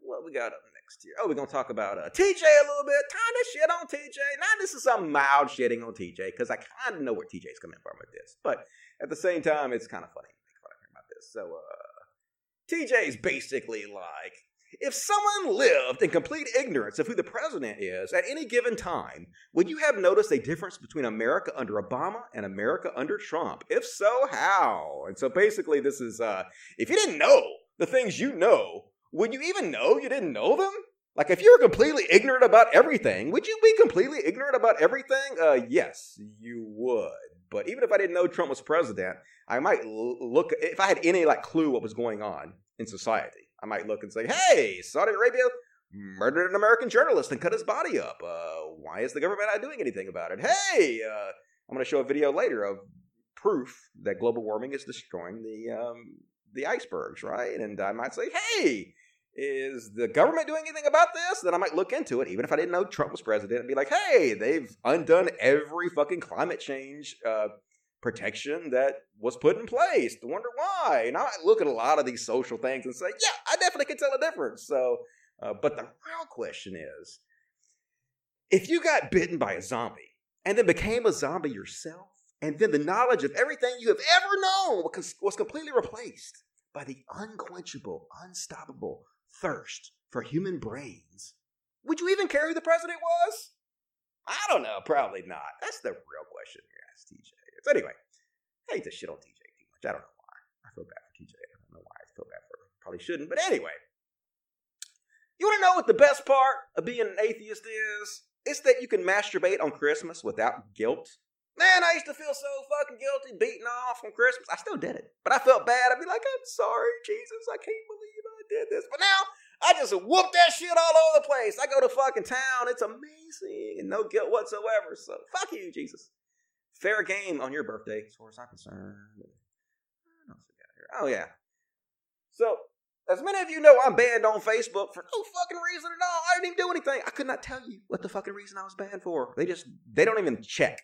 What we got up next here? Oh, we're gonna talk about uh, TJ a little bit. Kind of shit on TJ. Now this is some mild shitting on TJ because I kind of know where TJ's coming from with this, but at the same time, it's kind of funny to about this. So, uh, TJ's basically like, if someone lived in complete ignorance of who the president is at any given time, would you have noticed a difference between America under Obama and America under Trump? If so, how? And so basically, this is uh, if you didn't know the things you know, would you even know you didn't know them? Like, if you were completely ignorant about everything, would you be completely ignorant about everything? Uh, yes, you would. But even if I didn't know Trump was president, I might l- look if I had any like clue what was going on in society. I might look and say, "Hey, Saudi Arabia murdered an American journalist and cut his body up. Uh, why is the government not doing anything about it? Hey, uh, I'm going to show a video later of proof that global warming is destroying the um, the icebergs, right? And I might say, "Hey." Is the government doing anything about this? Then I might look into it, even if I didn't know Trump was president, and be like, "Hey, they've undone every fucking climate change uh, protection that was put in place. To wonder why. And I look at a lot of these social things and say, yeah, I definitely can tell a difference. So, uh, but the real question is, if you got bitten by a zombie and then became a zombie yourself, and then the knowledge of everything you have ever known was, completely replaced by the unquenchable, unstoppable thirst for human brains, would you even care who the president was? I don't know. Probably not. That's the real question here, TJ. So anyway, I hate to shit on TJ too much. I don't know why. I feel bad for TJ. I don't know why I feel bad for. Probably shouldn't. But anyway, you want to know what the best part of being an atheist is? It's that you can masturbate on Christmas without guilt. Man, I used to feel so fucking guilty beating off on Christmas. I still did it. But I felt bad. I'd be like, I'm sorry, Jesus. I can't believe I did this. But now I just whoop that shit all over the place. I go to fucking town. It's amazing and no guilt whatsoever. So fuck you, Jesus. Fair game on your birthday, as far as I'm concerned. Oh yeah. So as many of you know, I'm banned on Facebook for no fucking reason at all. I didn't even do anything. I could not tell you what the fucking reason I was banned for. They just they don't even check.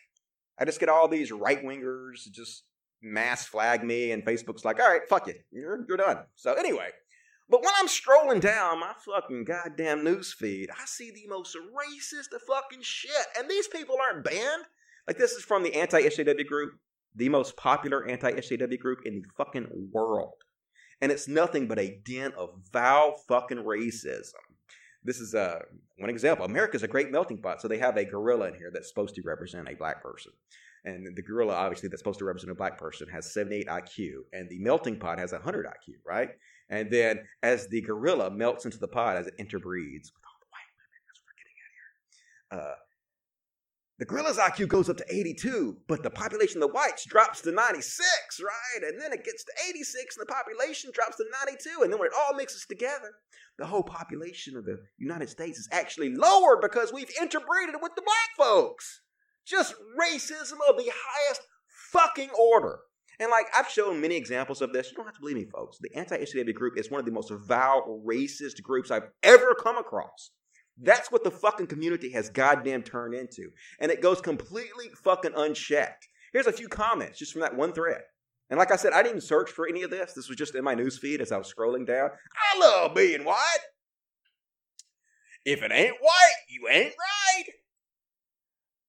I just get all these right wingers just mass flag me, and Facebook's like, all right, fuck you, you're you're done. So anyway, but when I'm strolling down my fucking goddamn news feed, I see the most racist of fucking shit, and these people aren't banned. Like this is from the anti-SJW group, the most popular anti-SJW group in the fucking world, and it's nothing but a den of vile fucking racism. This is uh, one example. America's a great melting pot, so they have a gorilla in here that's supposed to represent a black person. And the gorilla, obviously, that's supposed to represent a black person, has 78 IQ, and the melting pot has 100 IQ, right? And then as the gorilla melts into the pot as it interbreeds with all the white women, that's what we're getting at here. Uh, the gorilla's IQ goes up to 82, but the population of the whites drops to 96, right? And then it gets to 86, and the population drops to 92. And then when it all mixes together, the whole population of the United States is actually lowered because we've interbreeded with the black folks. Just racism of the highest fucking order. And like I've shown many examples of this. You don't have to believe me, folks. The anti-SJW group is one of the most vile racist groups I've ever come across. That's what the fucking community has goddamn turned into. And it goes completely fucking unchecked. Here's a few comments just from that one thread. And like I said, I didn't search for any of this. This was just in my newsfeed as I was scrolling down. I love being white. If it ain't white, you ain't right.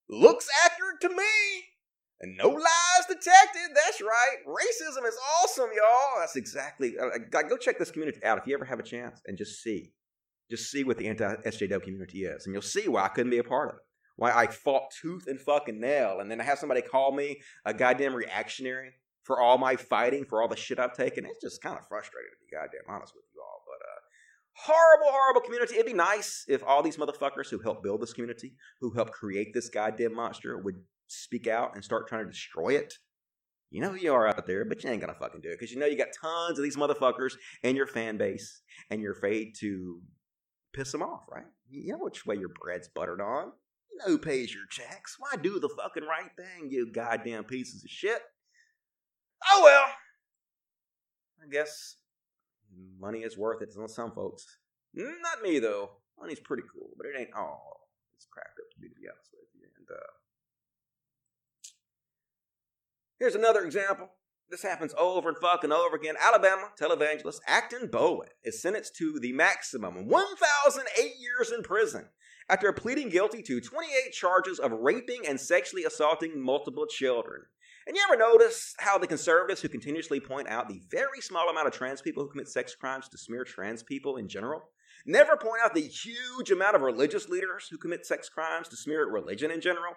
Looks accurate to me. And no lies detected. That's right. Racism is awesome, y'all. That's exactly. Uh, go check this community out if you ever have a chance and just see. Just see what the anti-SJW community is, and you'll see why I couldn't be a part of it. Why I fought tooth and fucking nail, and then I have somebody call me a goddamn reactionary for all my fighting, for all the shit I've taken. It's just kind of frustrating to be goddamn honest with you all. But uh, horrible, horrible community. It'd be nice if all these motherfuckers who helped build this community, who helped create this goddamn monster, would speak out and start trying to destroy it. You know who you are out there, but you ain't gonna fucking do it because you know you got tons of these motherfuckers in your fan base, and you're afraid to piss them off, right? You know which way your bread's buttered on. You know who pays your checks. Why do the fucking right thing, you goddamn pieces of shit? Oh well. I guess money is worth it to some folks. Not me though. Money's pretty cool, but it ain't all it's cracked up to be, to be honest with you. And uh, here's another example. This happens over and fucking over again. Alabama televangelist Acton Bowen is sentenced to the maximum 1,008 years in prison after pleading guilty to 28 charges of raping and sexually assaulting multiple children. And you ever notice how the conservatives who continuously point out the very small amount of trans people who commit sex crimes to smear trans people in general never point out the huge amount of religious leaders who commit sex crimes to smear religion in general?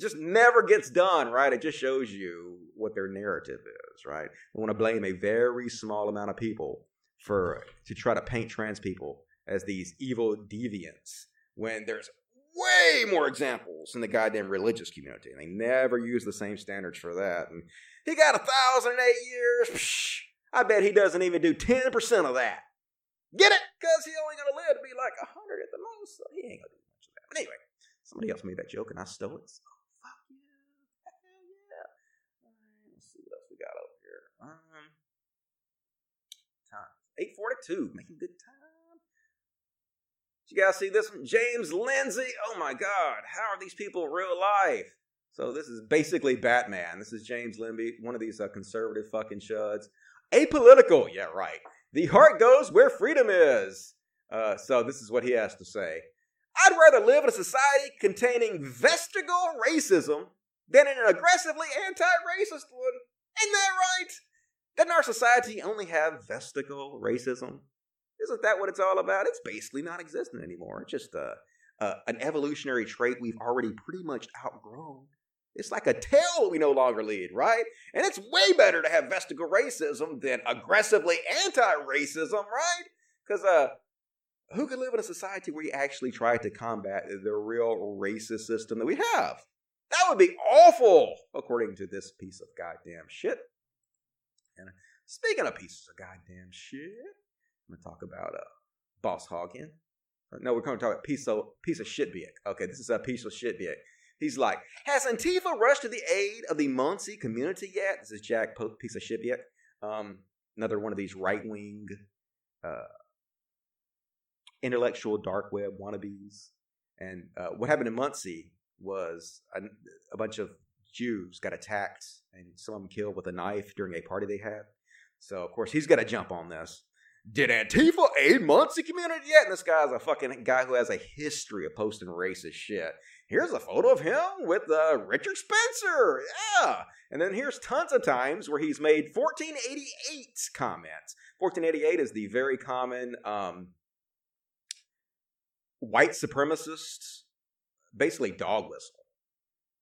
Just never gets done, right? It just shows you what their narrative is, right? They want to blame a very small amount of people for to try to paint trans people as these evil deviants when there's way more examples in the goddamn religious community. And they never use the same standards for that. And he got a thousand eight years. Psh, I bet he doesn't even do 10% of that. Get it? Because he only gonna live to be like a hundred at the most, so he ain't gonna do much of that. But anyway, somebody else made that joke and I stole it. So fuck you. Hell yeah. All right, let's see what else we got over here. Um time. 842, making good time. Did You guys see this one? James Lindsay. Oh my God. How are these people real life? So this is basically Batman. This is James Lindsay, one of these uh, conservative fucking chuds. Apolitical. Yeah, right. The heart goes where freedom is. Uh, so this is what he has to say. I'd rather live in a society containing vestigial racism than in an aggressively anti-racist one. Isn't that right? Doesn't our society only have vestigial racism? Isn't that what it's all about? It's basically non existent anymore. It's just a, a, an evolutionary trait we've already pretty much outgrown. It's like a tail we no longer lead, right? And it's way better to have vestigial racism than aggressively anti racism, right? Because uh, who could live in a society where you actually try to combat the real racist system that we have? That would be awful, according to this piece of goddamn shit. And speaking of pieces of goddamn shit, I'm gonna talk about uh, Boss Hoggen. No, we're going to talk about piece of piece of shit shitbiek. Okay, this is a piece of shit shitbiek. He's like, has Antifa rushed to the aid of the Muncie community yet? This is Jack po- piece of shit shitbiek. Um, another one of these right wing, uh, intellectual dark web wannabes. And uh, what happened in Muncie was a, a bunch of Jews got attacked and some of them killed with a knife during a party they had. So of course he's got to jump on this. Did Antifa aid Muncie community yet? And this guy's a fucking guy who has a history of posting racist shit. Here's a photo of him with uh, Richard Spencer. Yeah. And then here's tons of times where he's made 1488 comments. 1488 is the very common um, white supremacist, basically dog whistle.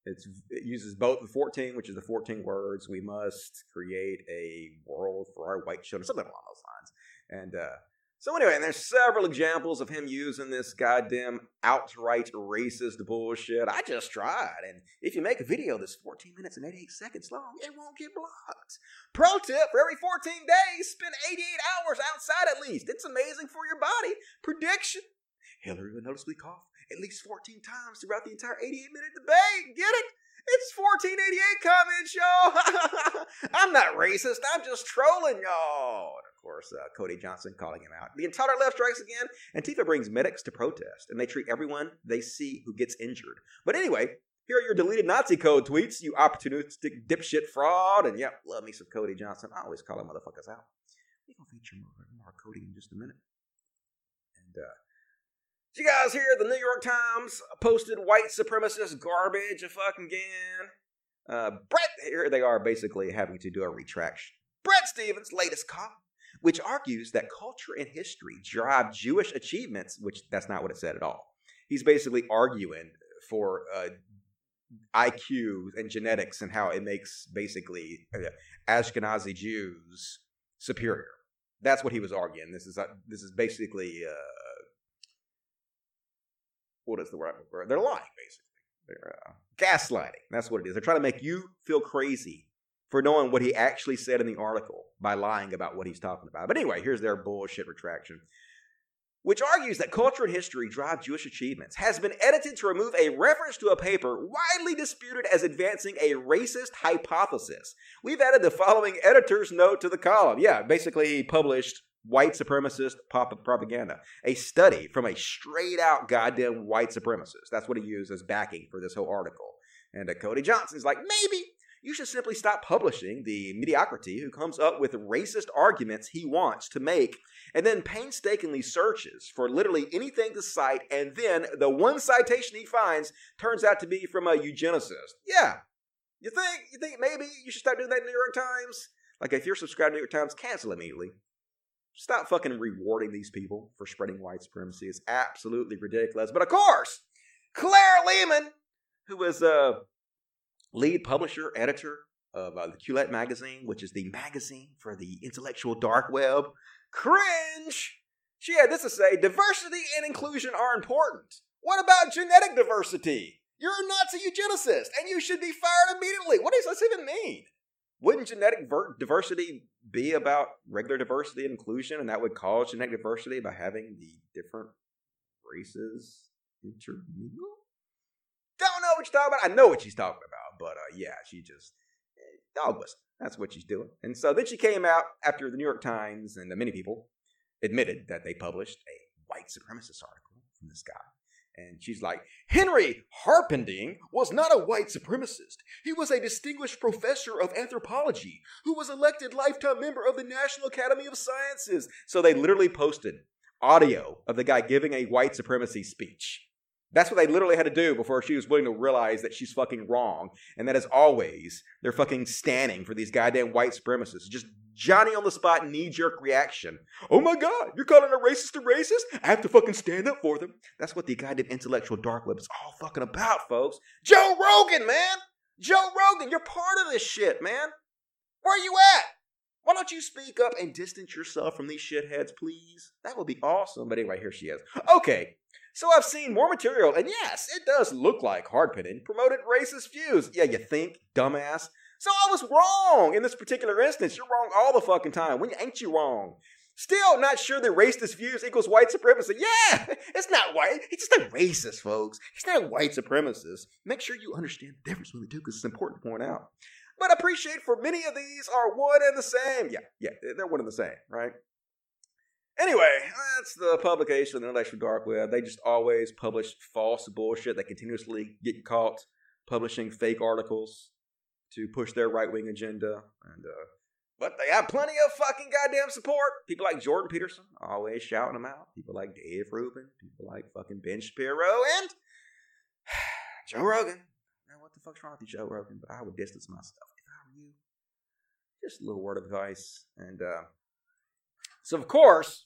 It's, it uses both the 14, which is the 14 words, we must create a world for our white children, something along those lines. And uh, so anyway, and there's several examples of him using this goddamn outright racist bullshit. I just tried, and if you make a video that's 14 minutes and 88 seconds long, it won't get blocked. Pro tip: for every 14 days, spend 88 hours outside at least. It's amazing for your body. Prediction: Hillary will noticeably cough at least 14 times throughout the entire 88 minute debate. Get it? It's 1488 comments, [laughs] y'all. I'm not racist. I'm just trolling y'all. And of course, uh, Cody Johnson calling him out. The entire left strikes again. Antifa brings medics to protest, and they treat everyone they see who gets injured. But anyway, here are your deleted Nazi code tweets, you opportunistic dipshit fraud. And yeah, love me some Cody Johnson. I always call him motherfuckers out. We're going to feature more, more Cody in just a minute. And uh, did you guys hear the New York Times posted white supremacist garbage a fucking again? Uh, Bret, here they are basically having to do a retraction. Bret Stephens' latest column, which argues that culture and history drive Jewish achievements, which that's not what it said at all. He's basically arguing for uh, IQ and genetics and how it makes basically uh, Ashkenazi Jews superior. That's what he was arguing. This is uh, this is basically uh, what is the word? They're lying, basically. They're uh, gaslighting. That's what it is. They're trying to make you feel crazy for knowing what he actually said in the article by lying about what he's talking about. But anyway, here's their bullshit retraction. which argues that culture and history drive Jewish achievements, has been edited to remove a reference to a paper widely disputed as advancing a racist hypothesis. We've added the following editor's note to the column. Yeah, basically, he published white supremacist pop- propaganda, a study from a straight out goddamn white supremacist. That's what he used as backing for this whole article. And uh, Cody Johnson's like, maybe you should simply stop publishing the mediocrity who comes up with racist arguments he wants to make and then painstakingly searches for literally anything to cite and then the one citation he finds turns out to be from a eugenicist. Yeah. You think you think maybe you should stop doing that in the New York Times? Like if you're subscribed to New York Times, cancel immediately. Stop fucking rewarding these people for spreading white supremacy. It's absolutely ridiculous. But of course, Claire Lehmann, who is a lead publisher, editor of uh, the Quillette magazine, which is the magazine for the intellectual dark web, cringe. She had this to say diversity and inclusion are important. What about genetic diversity? You're a Nazi eugenicist and you should be fired immediately. What does this even mean? Wouldn't genetic ver- diversity be about regular diversity and inclusion, and that would cause genetic diversity by having the different races intermingle? Don't know what you're talking about. I know what she's talking about, but uh, yeah, she just eh, dog whistle. That's what she's doing. And so then she came out after the New York Times and many people admitted that they published a white supremacist article from this guy. And she's like, Henry Harpending was not a white supremacist. He was a distinguished professor of anthropology who was elected lifetime member of the National Academy of Sciences. So they literally posted audio of the guy giving a white supremacy speech. That's what they literally had to do before she was willing to realize that she's fucking wrong. And that as always, they're fucking standing for these goddamn white supremacists. Just Johnny on the spot knee jerk reaction. Oh my God, you're calling a racist a racist? I have to fucking stand up for them. That's what the goddamn intellectual dark web is all fucking about, folks. Joe Rogan, man! Joe Rogan, you're part of this shit, man. Where are you at? Why don't you speak up and distance yourself from these shitheads, please? That would be awesome. But anyway, here she is. Okay, so I've seen more material, and yes, it does look like Harpending promoted racist views. Yeah, you think, dumbass? So I was wrong in this particular instance. You're wrong all the fucking time. When ain't you wrong? Still not sure that racist views equals white supremacy. Yeah, [laughs] it's not white. He's just a racist, folks. He's not a white supremacist. Make sure you understand the difference between the two because it's important to point out. But appreciate for many of these are one and the same. Yeah, yeah, they're one and the same, right? Anyway, that's the publication of the intellectual dark web. They just always publish false bullshit. They continuously get caught publishing fake articles to push their right wing agenda. And uh, but they have plenty of fucking goddamn support. People like Jordan Peterson always shouting them out. People like Dave Rubin. People like fucking Ben Shapiro and [sighs] Joe Rogan. Now what the fuck's wrong with you, Joe Rogan? But I would distance myself if I were you. Just a little word of advice. And uh, so of course,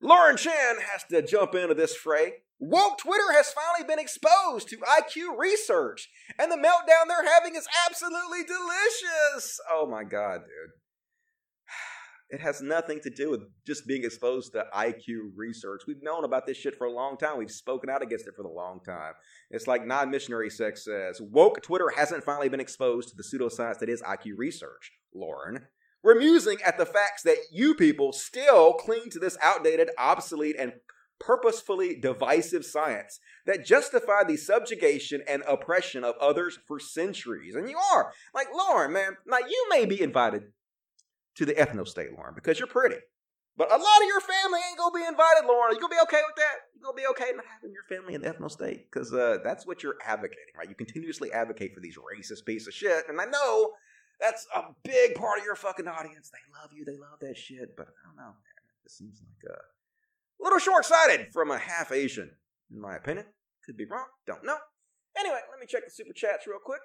Lauren Chen has to jump into this fray. Woke Twitter has finally been exposed to IQ research, and the meltdown they're having is absolutely delicious. Oh my god, dude. [sighs] It has nothing to do with just being exposed to IQ research. We've known about this shit for a long time. We've spoken out against it for a long time. It's like non missionary sex says woke Twitter hasn't finally been exposed to the pseudoscience that is IQ research, Lauren. We're musing at the facts that you people still cling to this outdated, obsolete, and purposefully divisive science that justify the subjugation and oppression of others for centuries. And you are. Like, Lauren, man, now you may be invited to the ethno state, Lauren, because you're pretty. But a lot of your family ain't gonna be invited, Lauren. You gonna be okay with that? You gonna be okay not having your family in the ethno state? Because uh, that's what you're advocating, right? You continuously advocate for these racist piece of shit, and I know that's a big part of your fucking audience. They love you. They love that shit. But I don't know, man. This seems like a little short sighted from a half Asian, in my opinion. Could be wrong. Don't know. Anyway, let me check the super chats real quick.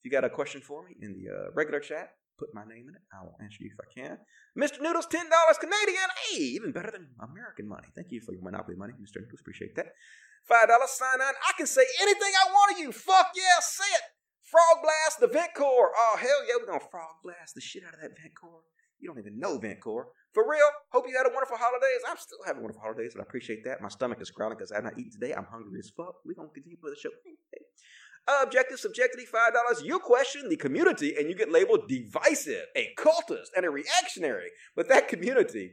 If you got a question for me in the uh, regular chat, put my name in it. I will answer you if I can. Mr. Noodles, $10 Canadian. Hey, even better than American money. Thank you for your Monopoly money, Mr. Noodles. Appreciate that. $5 sign on. I can say anything I want to you. Fuck yeah, say it. Frog blast the vent core. Oh, hell yeah, we're going to frog blast the shit out of that vent core. You don't even know vent core. For real, hope you had a wonderful holidays. I'm still having wonderful holidays, and I appreciate that. My stomach is growling because I've not eaten today. I'm hungry as fuck. We're going to continue with the show. Uh, objective, subjectivity, $5. You question the community and you get labeled divisive, a cultist, and a reactionary. But that community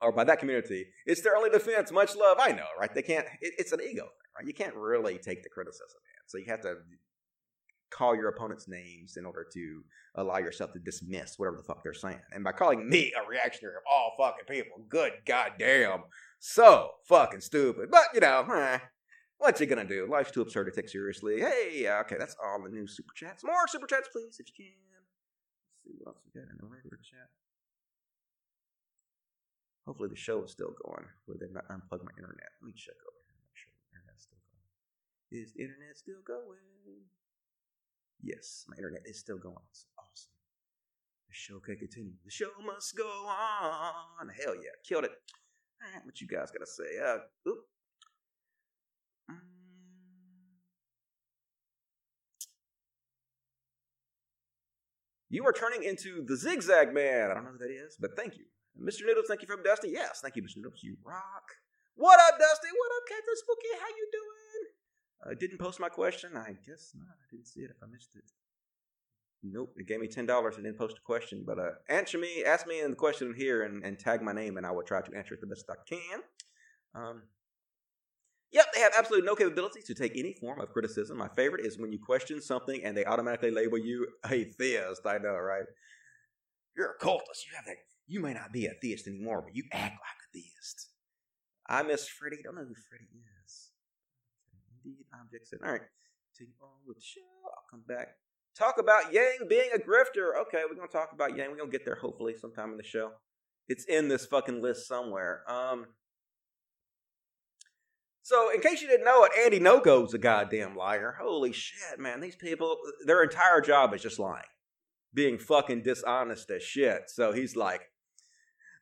or by that community, it's their only defense. Much love, I know, right? They can't. It, it's an ego thing, right? You can't really take the criticism, man. So you have to call your opponent's names in order to allow yourself to dismiss whatever the fuck they're saying. And by calling me a reactionary of all fucking people, good goddamn, so fucking stupid. But you know, eh, what you gonna do? Life's too absurd to take seriously. Hey, okay, that's all the new super chats. More super chats, please, if you can. Let's see what else we got in the regular chat. Hopefully the show is still going. Where they not unplug my internet. Let me check over here. Make sure the internet's still going. Is the internet still going? Yes, my internet is still going. It's awesome. The show can continue. The show must go on. Hell yeah, killed it. All right, what you guys gotta say? Uh, oop. Mm. You are turning into the Zigzag Man. I don't know who that is, but thank you. Mr. Noodles, thank you from Dusty. Yes, thank you, Mr. Noodles. You rock. What up, Dusty? What up, Captain Spooky? How you doing? I didn't post my question. I guess not. I didn't see it if I missed it. Nope. It gave me ten dollars and didn't post a question. But uh, answer me, ask me in the question here, and, and tag my name, and I will try to answer it the best I can. Um, Yep, they have absolutely no capability to take any form of criticism. My favorite is when you question something and they automatically label you a theist. I know, right? You're a cultist. You have that. You may not be a theist anymore, but you act like a theist. I miss Freddie. I don't know who Freddie is. Indeed, object said. All right, continue on with the show. I'll come back. Talk about Yang being a grifter. Okay, we're gonna talk about Yang. We're gonna get there hopefully sometime in the show. It's in this fucking list somewhere. Um. So, in case you didn't know it, Andy Ngo's a goddamn liar. Holy shit, man. These people, their entire job is just lying, being fucking dishonest as shit. So he's like,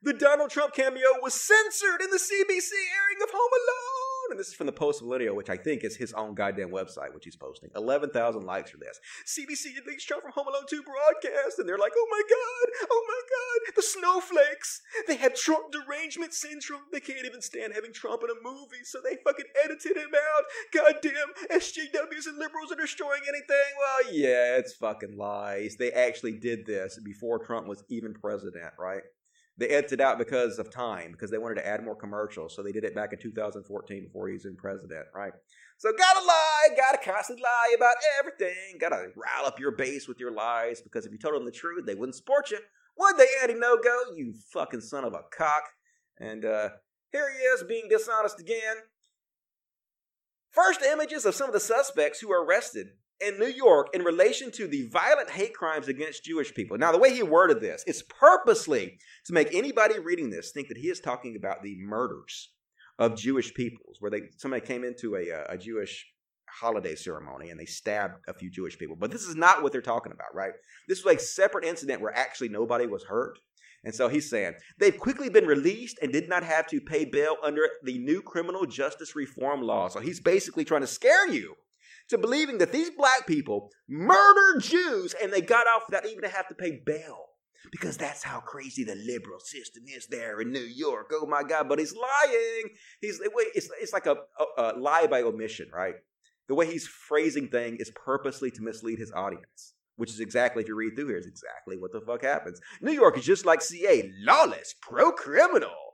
the Donald Trump cameo was censored in the CBC airing of Home Alone. And this is from the Post Millennial, which I think is his own goddamn website, which he's posting. 11,000 likes for this. CBC released Trump from Home Alone 2 broadcast, and they're like, oh my god, oh my god, the snowflakes. They have Trump derangement syndrome. They can't even stand having Trump in a movie, so they fucking edited him out. Goddamn SJWs and liberals are destroying anything. Well, yeah, it's fucking lies. They actually did this before Trump was even president, right? They edited out because of time, because they wanted to add more commercials. So they did it back in 2014 before he was in president, right? So gotta lie, gotta constantly lie about everything. Gotta rile up your base with your lies, because if you told them the truth, they wouldn't support you. Would they, Andy Ngo? You fucking son of a cock. And uh, here he is being dishonest again. First images of some of the suspects who were arrested in New York in relation to the violent hate crimes against Jewish people. Now, the way he worded this is purposely to make anybody reading this think that he is talking about the murders of Jewish peoples, where they somebody came into a, uh, a Jewish holiday ceremony and they stabbed a few Jewish people. But this is not what they're talking about, right? This was a separate incident where actually nobody was hurt. And so he's saying they've quickly been released and did not have to pay bail under the new criminal justice reform law. So he's basically trying to scare you to believing that these black people murdered Jews and they got off without even having to pay bail. Because that's how crazy the liberal system is there in New York. Oh my God! But he's lying. He's it's it's like a, a, a lie by omission, right? The way he's phrasing things is purposely to mislead his audience which is exactly, if you read through here, is exactly what the fuck happens. New York is just like CA, lawless, pro criminal.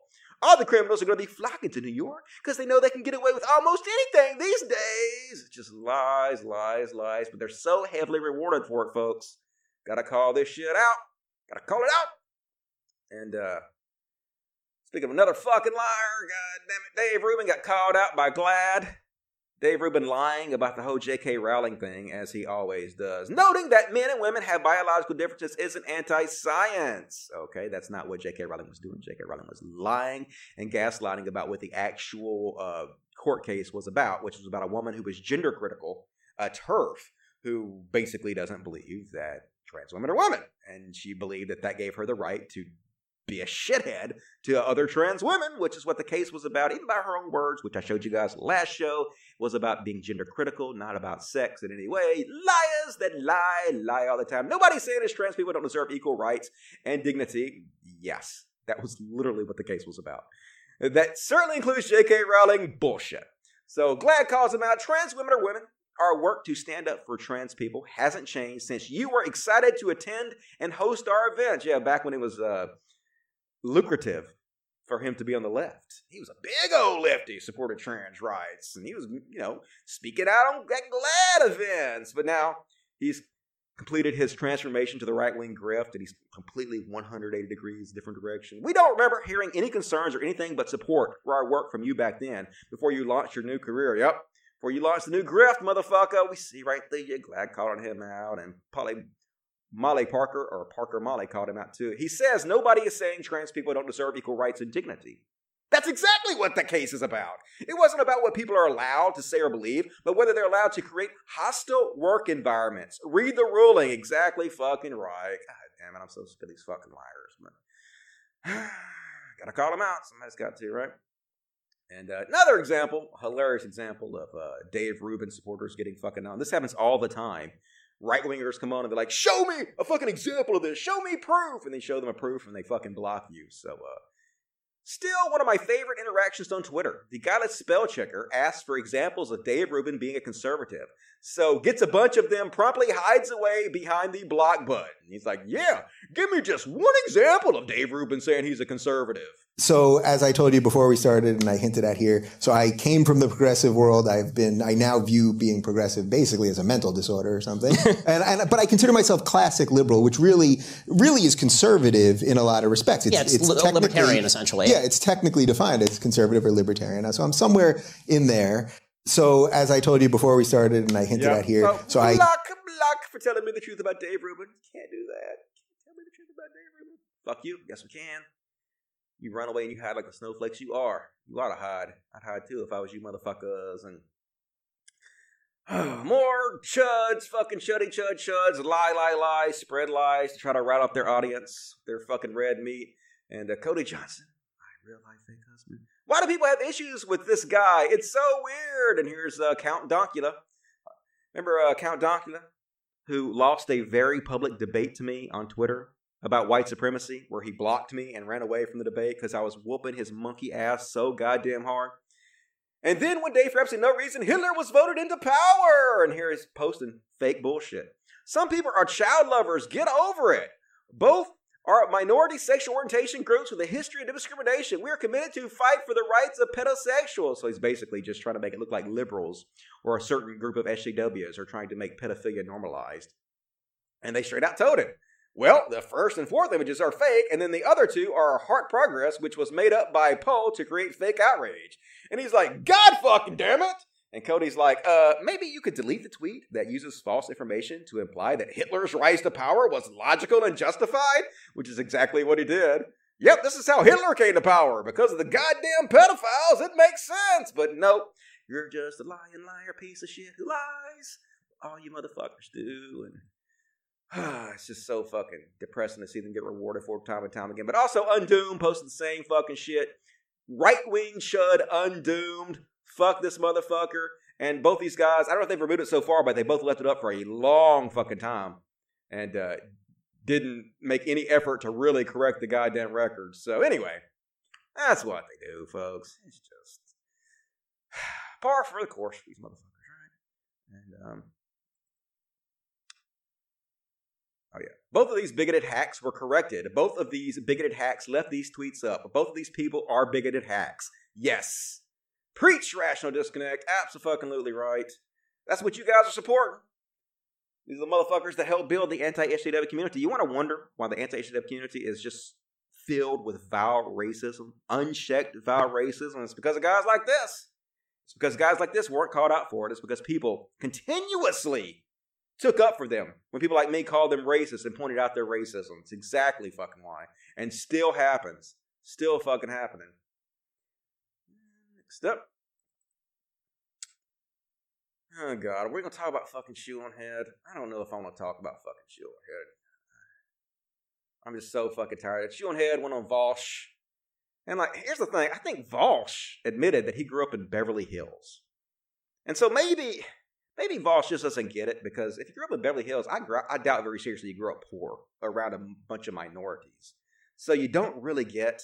All the criminals are going to be flocking to New York because they know they can get away with almost anything these days. Just lies, lies, lies. But they're so heavily rewarded for it, folks. Got to call this shit out. Got to call it out. And uh, speaking of another fucking liar, God damn it, Dave Rubin got called out by GLAAD. Dave Rubin lying about the whole J.K. Rowling thing, as he always does, noting that men and women have biological differences isn't anti science. Okay, that's not what J.K. Rowling was doing. J.K. Rowling was lying and gaslighting about what the actual uh, court case was about, which was about a woman who was gender critical, a TERF, who basically doesn't believe that trans women are women. And she believed that that gave her the right to be a shithead to other trans women, which is what the case was about, even by her own words, which I showed you guys last show, was about being gender critical, not about sex in any way. Liars that lie, lie all the time. Nobody's saying is trans people don't deserve equal rights and dignity. Yes, that was literally what the case was about. That certainly includes J.K. Rowling bullshit. So GLAAD calls them out. Trans women are women. Our work to stand up for trans people hasn't changed since you were excited to attend and host our event. Yeah, back when it was uh, lucrative for him to be on the left. He was a big old lefty, supported trans rights, and he was, you know, speaking out on GLAAD events. But now he's completed his transformation to the right wing grift, and he's completely 180 degrees different direction. We don't remember hearing any concerns or anything but support for our work from you back then before you launched your new career. Yep. Before you launched the new grift, motherfucker, we see right through you. GLAAD calling him out, and Polly Molly Parker, or Parker Molly called him out too. He says nobody is saying trans people don't deserve equal rights and dignity. That's exactly what the case is about. It wasn't about what people are allowed to say or believe, but whether they're allowed to create hostile work environments. Read the ruling. Exactly fucking right. God damn it, I'm so sick of these fucking liars. But [sighs] gotta call them out. Somebody's got to, right? And uh, another example, hilarious example of uh, Dave Rubin supporters getting fucking on. This happens all the time right wingers come on and they're like, "Show me a fucking example of this. Show me proof," and they show them a proof and they fucking block you. So, uh, still one of my favorite interactions on Twitter. The guileless spell checker asks for examples of Dave Rubin being a conservative. So gets a bunch of them, promptly hides away behind the block button. He's like, "Yeah, give me just one example of Dave Rubin saying he's a conservative."
So, as I told you before we started, and I hinted at here, so I came from the progressive world. I've been, I now view being progressive basically as a mental disorder or something. [laughs] and, and, but I consider myself classic liberal, which really, really is conservative in a lot of respects.
It's, yeah, it's, it's li- libertarian essentially.
Yeah, it's technically defined as conservative or libertarian. So I'm somewhere in there. So, as I told you before we started, and I hinted yep. at here, so,
so
I
block, block for telling me the truth about Dave Rubin. Can't do that. Can't tell me the truth about Dave Rubin. Fuck you. Yes, we can you run away and you hide like the snowflakes you are. You ought to hide. I'd hide too if I was you motherfuckers. And [sighs] more chuds, fucking chuddy chud chuds, lie, lie, lie, spread lies to try to rat up their audience, their fucking red meat. And uh, Cody Johnson, my real life fake husband. Why do people have issues with this guy? It's so weird. And here's uh, Count Dankula. Remember uh, Count Dankula, who lost a very public debate to me on Twitter about white supremacy, where he blocked me and ran away from the debate because I was whooping his monkey ass so goddamn hard. And then one day, for absolutely no reason, Hitler was voted into power. And here he's posting fake bullshit. Some people are child lovers. Get over it. Both are minority sexual orientation groups with a history of discrimination. We are committed to fight for the rights of pedosexuals. So he's basically just trying to make it look like liberals or a certain group of SJWs are trying to make pedophilia normalized. And they straight out told him, well, the first and fourth images are fake, and then the other two are Heart Progress, which was made up by Poe to create fake outrage. And he's like, God fucking damn it! And Cody's like, uh, maybe you could delete the tweet that uses false information to imply that Hitler's rise to power was logical and justified, which is exactly what he did. Yep, this is how Hitler came to power. Because of the goddamn pedophiles, it makes sense. But nope, you're just a lying liar piece of shit who lies. All you motherfuckers do. And [sighs] it's just so fucking depressing to see them get rewarded for time and time again. But also, Undoomed posted the same fucking shit. Right wing chud Undoomed. Fuck this motherfucker. And both these guys, I don't know if they've removed it so far, but they both left it up for a long fucking time and uh, didn't make any effort to really correct the goddamn records. So, anyway, that's what they do, folks. It's just [sighs] par for the course for these motherfuckers, right? And, um, Oh, yeah. Both of these bigoted hacks were corrected. Both of these bigoted hacks left these tweets up. Both of these people are bigoted hacks. Yes. Preach rational disconnect. Absolutely right. That's what you guys are supporting. These are the motherfuckers that help build the anti SJW community. You want to wonder why the anti SJW community is just filled with vile racism, unchecked vile racism? It's because of guys like this. It's because guys like this weren't called out for it. It's because people continuously took up for them when people like me called them racist and pointed out their racism. It's exactly fucking why. And still happens. Still fucking happening. Next up. Oh god, we're gonna talk about fucking shoe on head. I don't know if I want to talk about fucking shoe on head. I'm just so fucking tired. Shoe on head went on Vaush. And like, here's the thing. I think Vaush admitted that he grew up in Beverly Hills. And so maybe Maybe Vaush just doesn't get it because if you grew up in Beverly Hills, I, grew, I doubt very seriously you grew up poor around a bunch of minorities. So you don't really get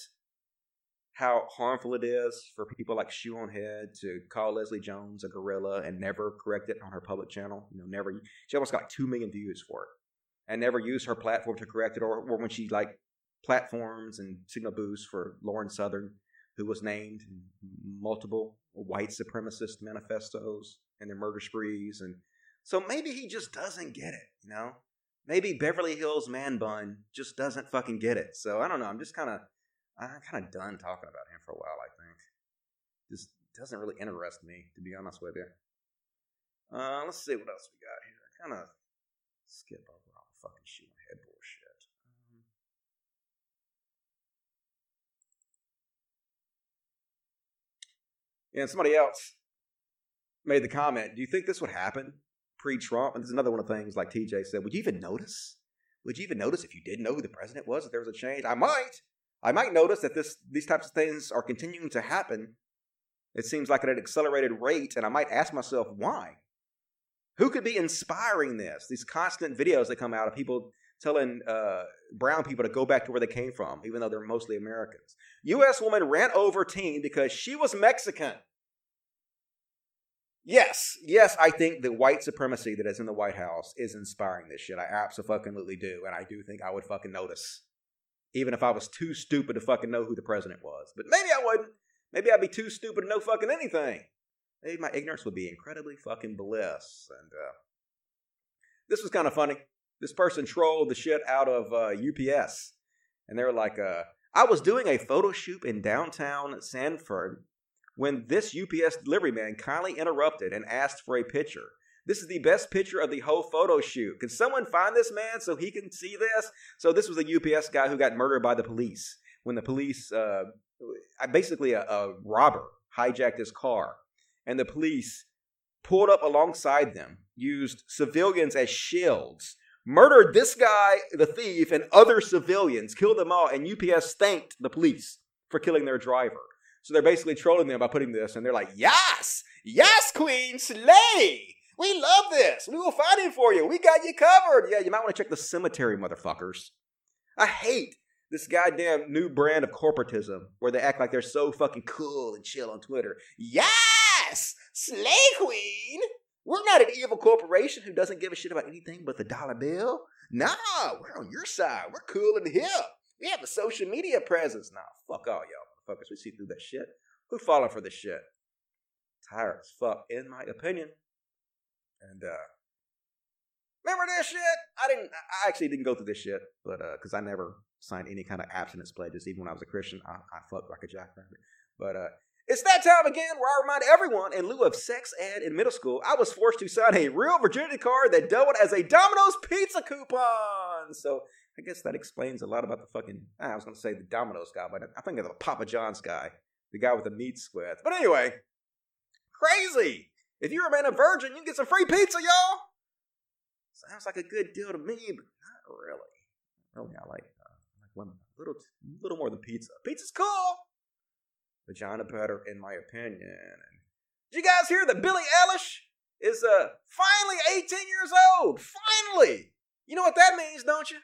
how harmful it is for people like Shoe on Head to call Leslie Jones a gorilla and never correct it on her public channel. You know, never. She almost got two million views for it, and never used her platform to correct it, or, or when she like platforms and signal boosts for Lauren Southern, who was named multiple white supremacist manifestos and their murder sprees. And so maybe he just doesn't get it, you know? Maybe Beverly Hills Man Bun just doesn't fucking get it. So I don't know. I'm just kind of, I'm kind of done talking about him for a while, I think. Just doesn't really interest me, to be honest with you. Uh, let's see what else we got here. Kind of skip over all the fucking my head bullshit. Um, yeah, and somebody else made the comment. Do you think this would happen pre-Trump? And this is another one of the things, like TJ said. Would you even notice? Would you even notice if you didn't know who the president was? If there was a change, I might. I might notice that this these types of things are continuing to happen. It seems like at an accelerated rate, and I might ask myself why. Who could be inspiring this? These constant videos that come out of people telling uh, brown people to go back to where they came from, even though they're mostly Americans. U.S. woman ran over teen because she was Mexican. Yes, yes, I think the white supremacy that is in the White House is inspiring this shit. I absolutely do, and I do think I would fucking notice, even if I was too stupid to fucking know who the president was. But maybe I wouldn't. Maybe I'd be too stupid to know fucking anything maybe my ignorance would be incredibly fucking bliss. And uh, this was kind of funny. This person trolled the shit out of uh, UPS, and they were like, uh, "I was doing a photo shoot in downtown Sanford when this UPS delivery man kindly interrupted and asked for a picture." This is the best picture of the whole photo shoot. Can someone find this man so he can see this? So this was a UPS guy who got murdered by the police when the police, uh, basically a, a robber, hijacked his car and the police pulled up alongside them, used civilians as shields, murdered this guy, the thief, and other civilians, killed them all, and UPS thanked the police for killing their driver. So they're basically trolling them by putting this, and they're like, Yes! Yes, Queen! Slay! We love this! We will fight it for you! We got you covered! Yeah, you might want to check the cemetery, motherfuckers. I hate this goddamn new brand of corporatism where they act like they're so fucking cool and chill on Twitter. Yes, Slay Queen. We're not an evil corporation who doesn't give a shit about anything but the dollar bill. Nah, we're on your side. We're cool and hip. We have a social media presence. Nah, fuck all y'all We see through that shit. Who falling for this shit? Tired as fuck, in my opinion. And uh remember this shit? I didn't I actually didn't go through this shit, but uh because I never signed any kind of abstinence pledges, even when I was a Christian. I, I fucked like a jackrabbit. But uh it's that time again where I remind everyone in lieu of sex ed in middle school, I was forced to sign a real virginity card that doubled as a Domino's pizza coupon. So I guess that explains a lot about the fucking, I was to say the Domino's guy, but I think of the Papa John's guy, the guy with the meat sweats. But anyway, crazy. If you remain a virgin, you can get some free pizza, y'all. Sounds like a good deal to me, but not really. Really, I like, uh, I like lemon. A little, little more than pizza. Pizza's cool vagina better, in my opinion. Did you guys hear that Billie Eilish is uh finally 18 years old? Finally! You know what that means, don't you?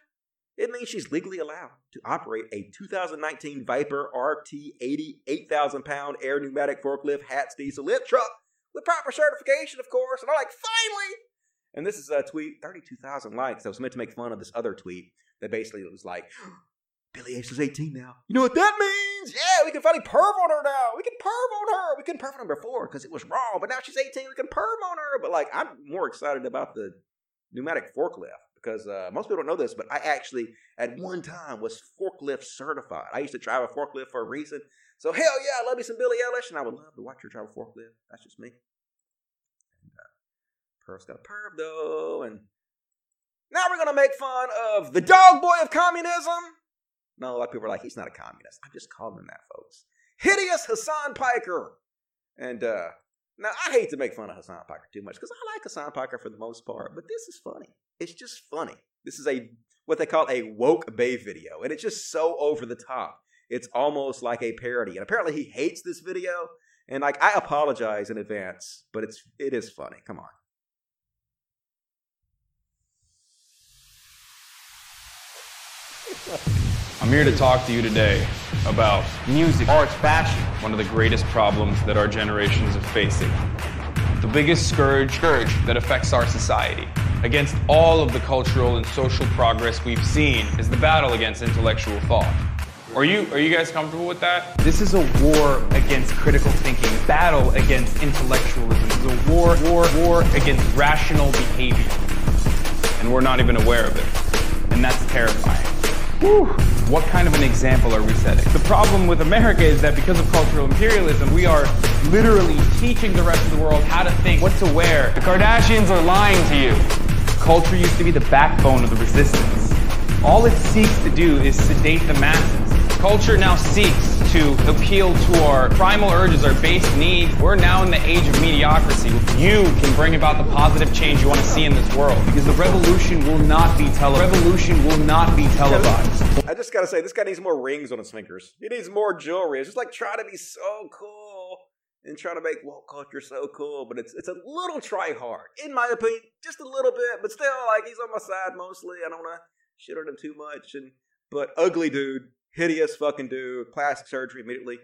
It means she's legally allowed to operate a 2019 Viper RT 88,000 pound air pneumatic forklift Hatch diesel lift truck with proper certification, of course. And I'm like, finally! And this is a tweet, 32,000 likes. That was meant to make fun of this other tweet that basically was like, [gasps] Billie Eilish is 18 now. You know what that means? Yeah, we can finally perv on her now. We can perv on her. We couldn't perv on her before because it was wrong, but now she's 18. We can perv on her. But like, I'm more excited about the pneumatic forklift because uh, most people don't know this, but I actually at one time was forklift certified. I used to drive a forklift for a reason. So hell yeah, I love me some Billie Eilish, and I would love to watch her drive a forklift. That's just me. And, uh, Perv's got a perv though, and now we're gonna make fun of the dog boy of communism. No, a lot of people are like, he's not a communist. I'm just calling him that, folks. Hideous Hasan Piker. And uh, now I hate to make fun of Hasan Piker too much because I like Hasan Piker for the most part, but this is funny. It's just funny. This is a what they call a woke Bay video, and it's just so over the top. It's almost like a parody. And apparently he hates this video. And like I apologize in advance, but it's it is funny. Come on.
I'm here to talk to you today about music, arts, fashion, one of the greatest problems that our generations are facing. The biggest scourge, scourge that affects our society. against all of the cultural and social progress we've seen is the battle against intellectual thought. Are you are you guys comfortable with that? This is a war against critical thinking, battle against intellectualism. This is a war, war, war against rational behavior. And we're not even aware of it. And that's terrifying. Whew. What kind of an example are we setting? The problem with America is that because of cultural imperialism, we are literally teaching the rest of the world how to think, what to wear. The Kardashians are lying to you. Culture used to be the backbone of the resistance. All it seeks to do is sedate the masses. Culture now seeks to appeal to our primal urges, our base needs. We're now in the age of mediocrity. You can bring about the positive change you want to see in this world because the revolution will not be televised. Revolution will not be televised.
I just gotta say, this guy needs more rings on his fingers. He needs more jewelry. It's just like trying to be so cool and trying to make woke culture so cool, but it's it's a little try hard, in my opinion, just a little bit. But still, like he's on my side mostly. I don't want to shit on him too much. And but ugly dude, hideous fucking dude, plastic surgery immediately.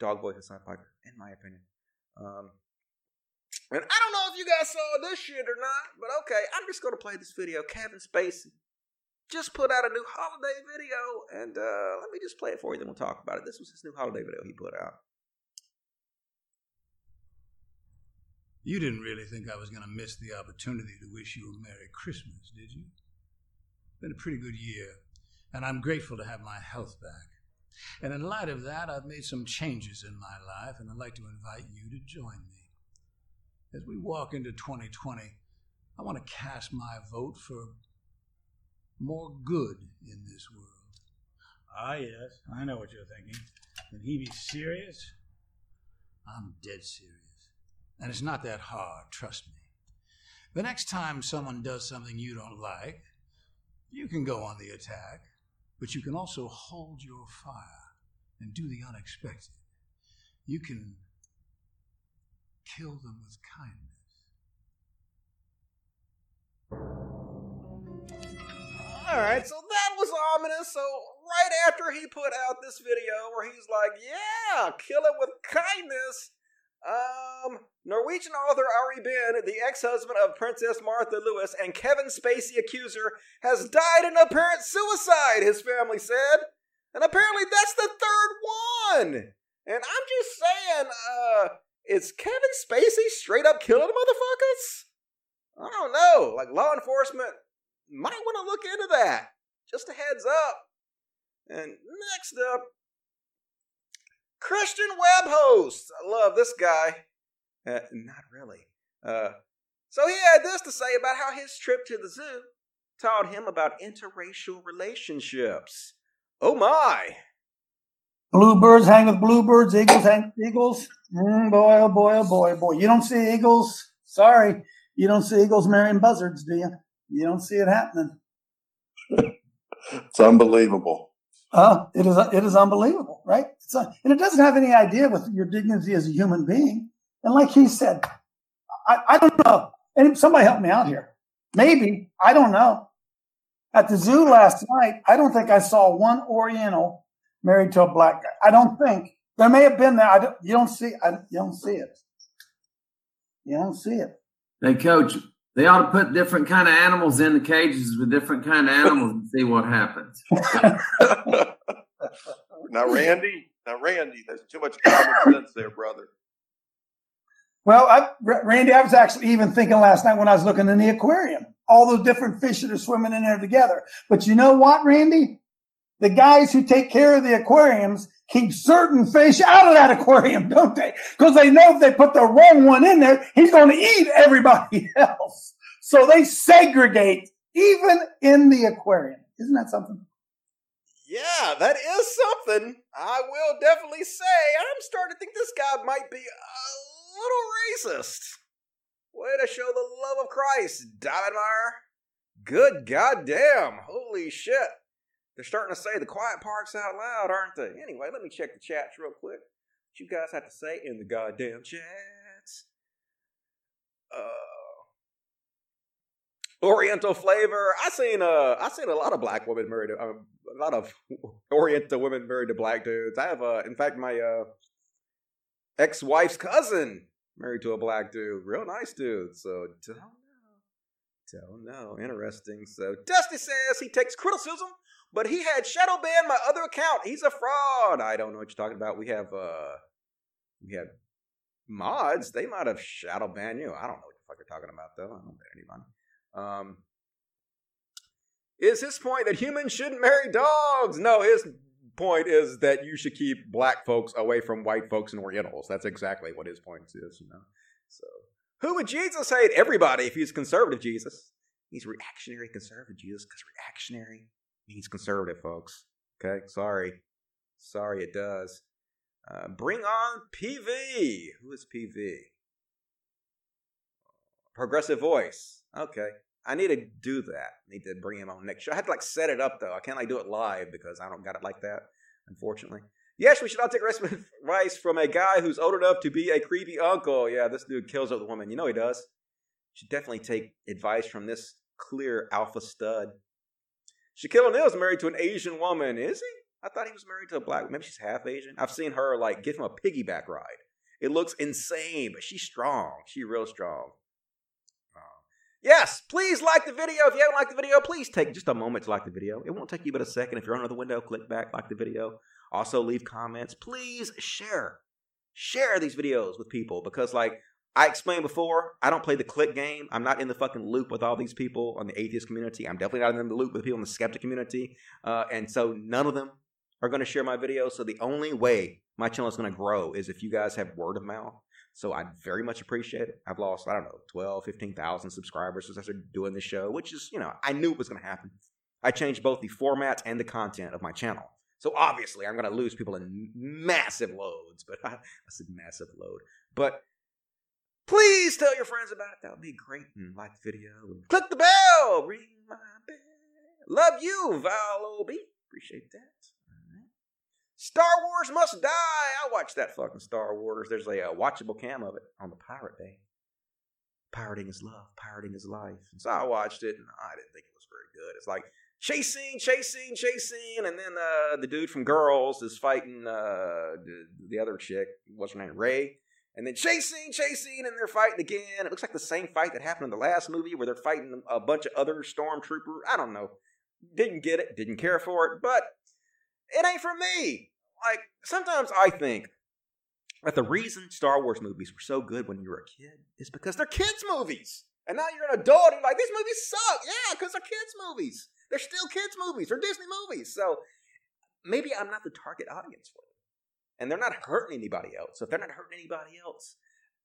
Dog boy Hasan Piker, in my opinion. Um, and I don't know if you guys saw this shit or not, but okay, I'm just gonna play this video. Kevin Spacey just put out a new holiday video, and uh, let me just play it for you, then we'll talk about it. This was his new holiday video he put out.
You didn't really think I was to miss the opportunity to wish you a Merry Christmas, did you? Been a pretty good year, and I'm grateful to have my health back. And in light of that, I've made some changes in my life, and I'd like to invite you to join me. As we walk into 2020, I want to cast my vote for more good in this world. Ah, yes, I know what you're thinking. Can he be serious? I'm dead serious. And it's not that hard, trust me. The next time someone does something you don't like, you can go on the attack, but you can also hold your fire and do the unexpected. You can kill them with kindness.
All right, so that was ominous. So right after he put out this video where he's like, "Yeah, kill it with kindness," um, Norwegian author Ari Behn, the ex-husband of Princess Märtha Louise and Kevin Spacey accuser, has died in apparent suicide. His family said, and apparently that's the third one. And I'm just saying, uh, is Kevin Spacey straight up killing motherfuckers? I don't know. Like law enforcement might want to look into that. Just a heads up. And next up, Christian Web host. I love this guy. Uh, not really. Uh, so he had this to say about how his trip to the zoo taught him about interracial relationships. Oh my!
Bluebirds hang with bluebirds, eagles hang with eagles. Mm, boy, oh boy, oh boy, oh boy. You don't see eagles. Sorry, you don't see eagles marrying buzzards, do you? You don't see it happening.
it's unbelievable.
Uh, it is. It is unbelievable, right? It's a, and it doesn't have any idea with your dignity as a human being. And like he said, I, I don't know. And somebody help me out here. Maybe I don't know. At the zoo last night, I don't think I saw one Oriental married to a black guy. I don't think there may have been there. I don't, you don't see. I, you don't see it. You don't see it.
Hey, coach, they ought to put different kind of animals in the cages with different kind of animals and see what happens. [laughs]
now, [laughs] Randy, now Randy, there's too much common sense there, brother.
Well, I, Randy, I was actually even thinking last night when I was looking in the aquarium, all those different fish that are swimming in there together. But you know what, Randy? The guys who take care of the aquariums keep certain fish out of that aquarium, [laughs] don't they? Because they know if they put the wrong one in there, he's going to eat everybody [laughs] else. So they segregate even in the aquarium. Isn't that something?
Yeah, that is something. I will definitely say. I'm starting to think this guy might be a little racist. Way to show the love of Christ, Daubenmire. Good goddamn. Holy shit. They're starting to say the quiet parts out loud, aren't they? Anyway, let me check the chats real quick. What you guys have to say in the goddamn chats? Uh, Oriental flavor. I seen uh, I seen a lot of black women married. Uh, a lot of [laughs] Oriental women married to black dudes. I have, uh, in fact, my uh, ex-wife's cousin married to a black dude. Real nice dude. So don't know. Oh no, interesting. So Dusty says he takes criticism, but he had shadow banned my other account. He's a fraud. I don't know what you're talking about. We have uh we have mods. They might have shadow banned you. I don't know what the fuck you're talking about though. I don't ban anybody. Um is his point that humans shouldn't marry dogs? No, his point is that you should keep black folks away from white folks and Orientals. That's exactly what his point is, you know. So, who would Jesus hate? Everybody if he's conservative Jesus. He's reactionary conservative Jesus because reactionary means conservative, folks. Okay, sorry. Sorry, it does. Uh, bring on PV. Who is PV? Progressive voice. Okay. I need to do that. I need to bring him on next show. I had to like set it up though. I can't like do it live because I don't got it like that, unfortunately. Yes, we should all take [laughs] advice from a guy who's old enough to be a creepy uncle. Yeah, this dude kills other woman. You know he does. Should definitely take advice from this clear alpha stud. Shaquille O'Neal's married to an Asian woman, is he? I thought he was married to a black. Maybe she's half Asian. I've seen her like give him a piggyback ride. It looks insane, but she's strong. She real strong. Yes, please like the video. If you haven't liked the video, please take just a moment to like the video. It won't take you but a second. If you're under the window, click back, like the video. Also, leave comments. Please share. Share these videos with people because, like I explained before, I don't play the click game. I'm not in the fucking loop with all these people on the atheist community. I'm definitely not in the loop with people in the skeptic community. Uh, and so none of them are going to share my videos. So the only way my channel is going to grow is if you guys have word of mouth. So I very much appreciate it. I've lost, I don't know, 12, 15,000 subscribers since I started doing this show, which is, you know, I knew it was going to happen. I changed both the format and the content of my channel. So obviously I'm going to lose people in massive loads, but I, [laughs] I said massive load. But please tell your friends about it. That would be great. And like the video. And click the bell. Ring my bell. Love you, Val OB. Appreciate that. Star Wars Must Die. I watched that fucking Star Wars. There's a, uh, watchable cam of it on the Pirate Bay. Pirating is love. Pirating is life. And so I watched it, and I didn't think it was very good. It's like chasing, chasing, chasing, and then uh, the dude from Girls is fighting uh, the, the other chick. What's her name? Rey. And then chasing, chasing, and they're fighting again. It looks like the same fight that happened in the last movie where they're fighting a bunch of other stormtroopers. I don't know. Didn't get it. Didn't care for it. But it ain't for me like sometimes I think that the reason Star Wars movies were so good when you were a kid is because they're kids movies. And now you're an adult and you're like, these movies suck. Yeah, because they're kids movies. They're still kids movies. They're Disney movies. So maybe I'm not the target audience for them. And they're not hurting anybody else. So if they're not hurting anybody else,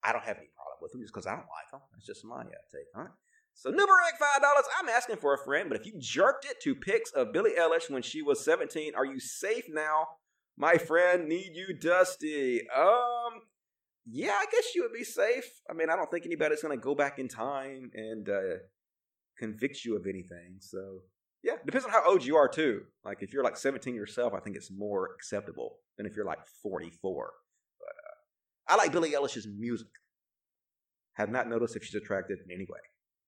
I don't have any problem with them just because I don't like them. That's just my take it. So Nubarek five dollars. I'm asking for a friend, but if you jerked it to pics of Billie Eilish when she was 17, are you safe now my friend, need you, Dusty. Um, yeah, I guess you would be safe. I mean, I don't think anybody's gonna go back in time and uh, convict you of anything. So yeah, depends on how old you are too. Like if you're like 17 yourself, I think it's more acceptable than if you're like 44. But uh, I like Billie Eilish's music. Have not noticed if she's attractive in any way,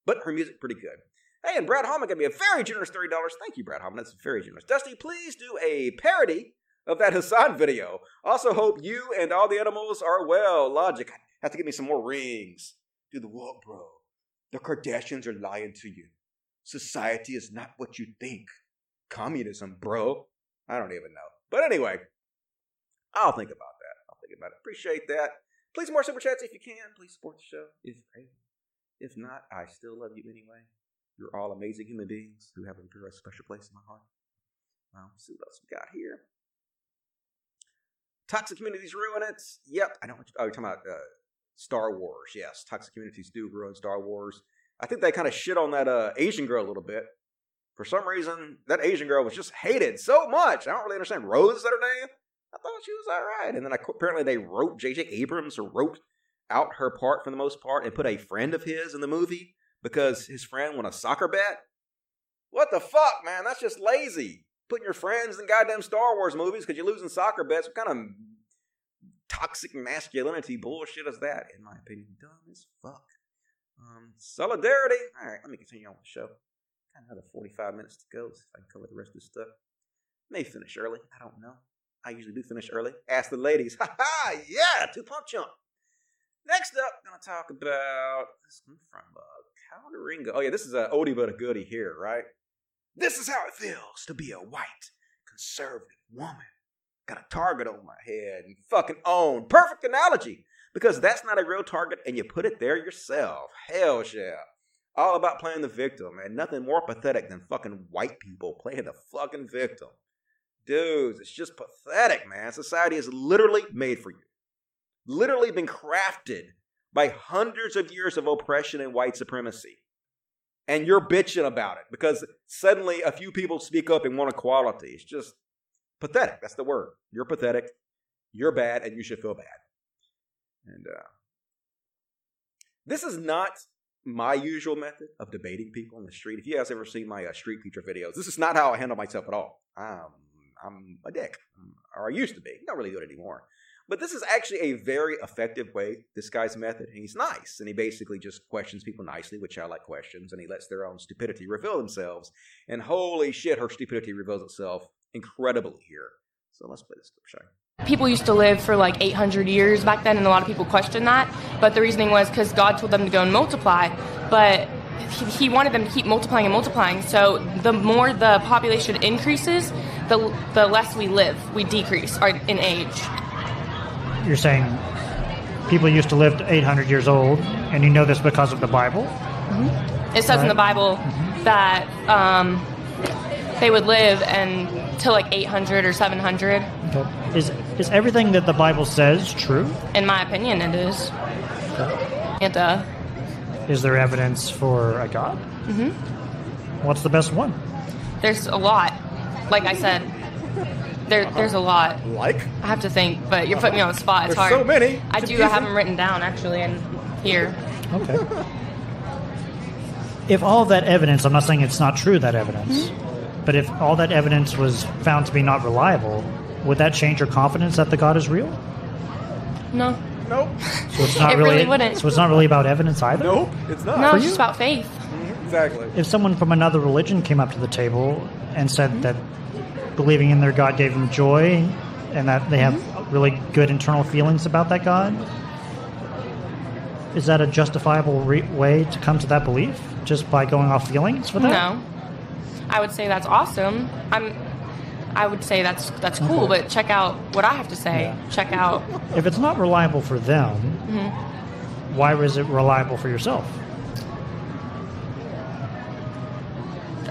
but her music pretty good. Hey, and Brad Hallman gave me a very generous $30. Thank you, Brad Hallman. That's very generous. Dusty, please do a parody of that Hasan video. Also, hope you and all the animals are well. Logic, I have to give me some more rings. Do the what, bro? The Kardashians are lying to you. Society is not what you think. Communism, bro. I don't even know. But anyway, I'll think about that. I'll think about it. Appreciate that. Please more super chats if you can. Please support the show if If not, I still love you anyway. You're all amazing human beings who have a very special place in my heart. Well, see what else we got here. Toxic communities ruin it. Yep. I know oh, you're talking about uh, Star Wars. Yes, toxic communities do ruin Star Wars. I think they kind of shit on that uh, Asian girl a little bit. For some reason, that Asian girl was just hated so much. I don't really understand. Rose is that her name? I thought she was all right. And then I, apparently they wrote J.J. Abrams wrote out her part for the most part and put a friend of his in the movie because his friend won a soccer bet. What the fuck, man? That's just lazy putting your friends in goddamn Star Wars movies because you're losing soccer bets. What kind of toxic masculinity bullshit is that? In my opinion, dumb as fuck. Um, solidarity. All right, let me continue on with the show. Got another 45 minutes to go. See if I can cover the rest of this stuff. May finish early. I don't know. I usually do finish early. Ask the ladies. [laughs] Ha ha! Yeah, two pump chump. Next up, gonna talk about this one from uh, How did Ringo? Oh yeah, this is a oldie but a goodie here, right? This is how it feels to be a white conservative woman. Got a target on my head and fucking own. Perfect analogy because that's not a real target and you put it there yourself. Hell yeah. All about playing the victim and nothing more pathetic than fucking white people playing the fucking victim. Dudes, it's just pathetic, man. Society is literally made for you. Literally been crafted by hundreds of years of oppression and white supremacy. And you're bitching about it because suddenly a few people speak up and want equality. It's just pathetic. That's the word. You're pathetic. You're bad, and you should feel bad. And uh, this is not my usual method of debating people in the street. If you guys ever seen my uh, street teacher videos, this is not how I handle myself at all. Um, I'm a dick, or I used to be. Don't really do it anymore. But this is actually a very effective way, this guy's method. And he's nice. And he basically just questions people nicely with childlike questions. And he lets their own stupidity reveal themselves. And holy shit, her stupidity reveals itself incredibly here. So let's play this clip, Shy.
People used to live for like 800 years back then, and a lot of people questioned that. But the reasoning was because God told them to go and multiply. But he, he wanted them to keep multiplying and multiplying. So the more the population increases, the, the less we live, we decrease our, in age.
You're saying people used to live 800 years old, and you know this because of the Bible?
Mm-hmm. It says in the Bible that um, they would live until like 800 or 700.
Okay. Is is everything that the Bible says true?
In my opinion, it is. And uh,
Is there evidence for a God?
hmm
What's the best one?
there's a lot. Like I said, there uh-huh. there's a lot.
Like?
I have to think, but you're putting me on the spot. It's
There's
hard.
so many.
I
It's
do
confusing.
have them written down actually, and here.
Okay. [laughs] if all that evidence, I'm not saying it's not true, that evidence, hmm? but if all that evidence was found to be not reliable, would that change your confidence that the God is real?
No.
Nope.
So it's not [laughs]
It really wouldn't.
So it's not really about evidence either.
Nope, it's not.
No,
For
it's
you?
just about faith.
Mm-hmm, exactly.
If someone from another religion came up to the table and said hmm? that believing in their God gave them joy and that they have really good internal feelings about that God, is that a justifiable re- way to come to that belief just by going off feelings for that?
No. I would say that's awesome. I'm. I would say that's that's cool,
Okay.
but check out what I have to say. Check out.
If it's not reliable for them,
Mhm.
why was it reliable for yourself?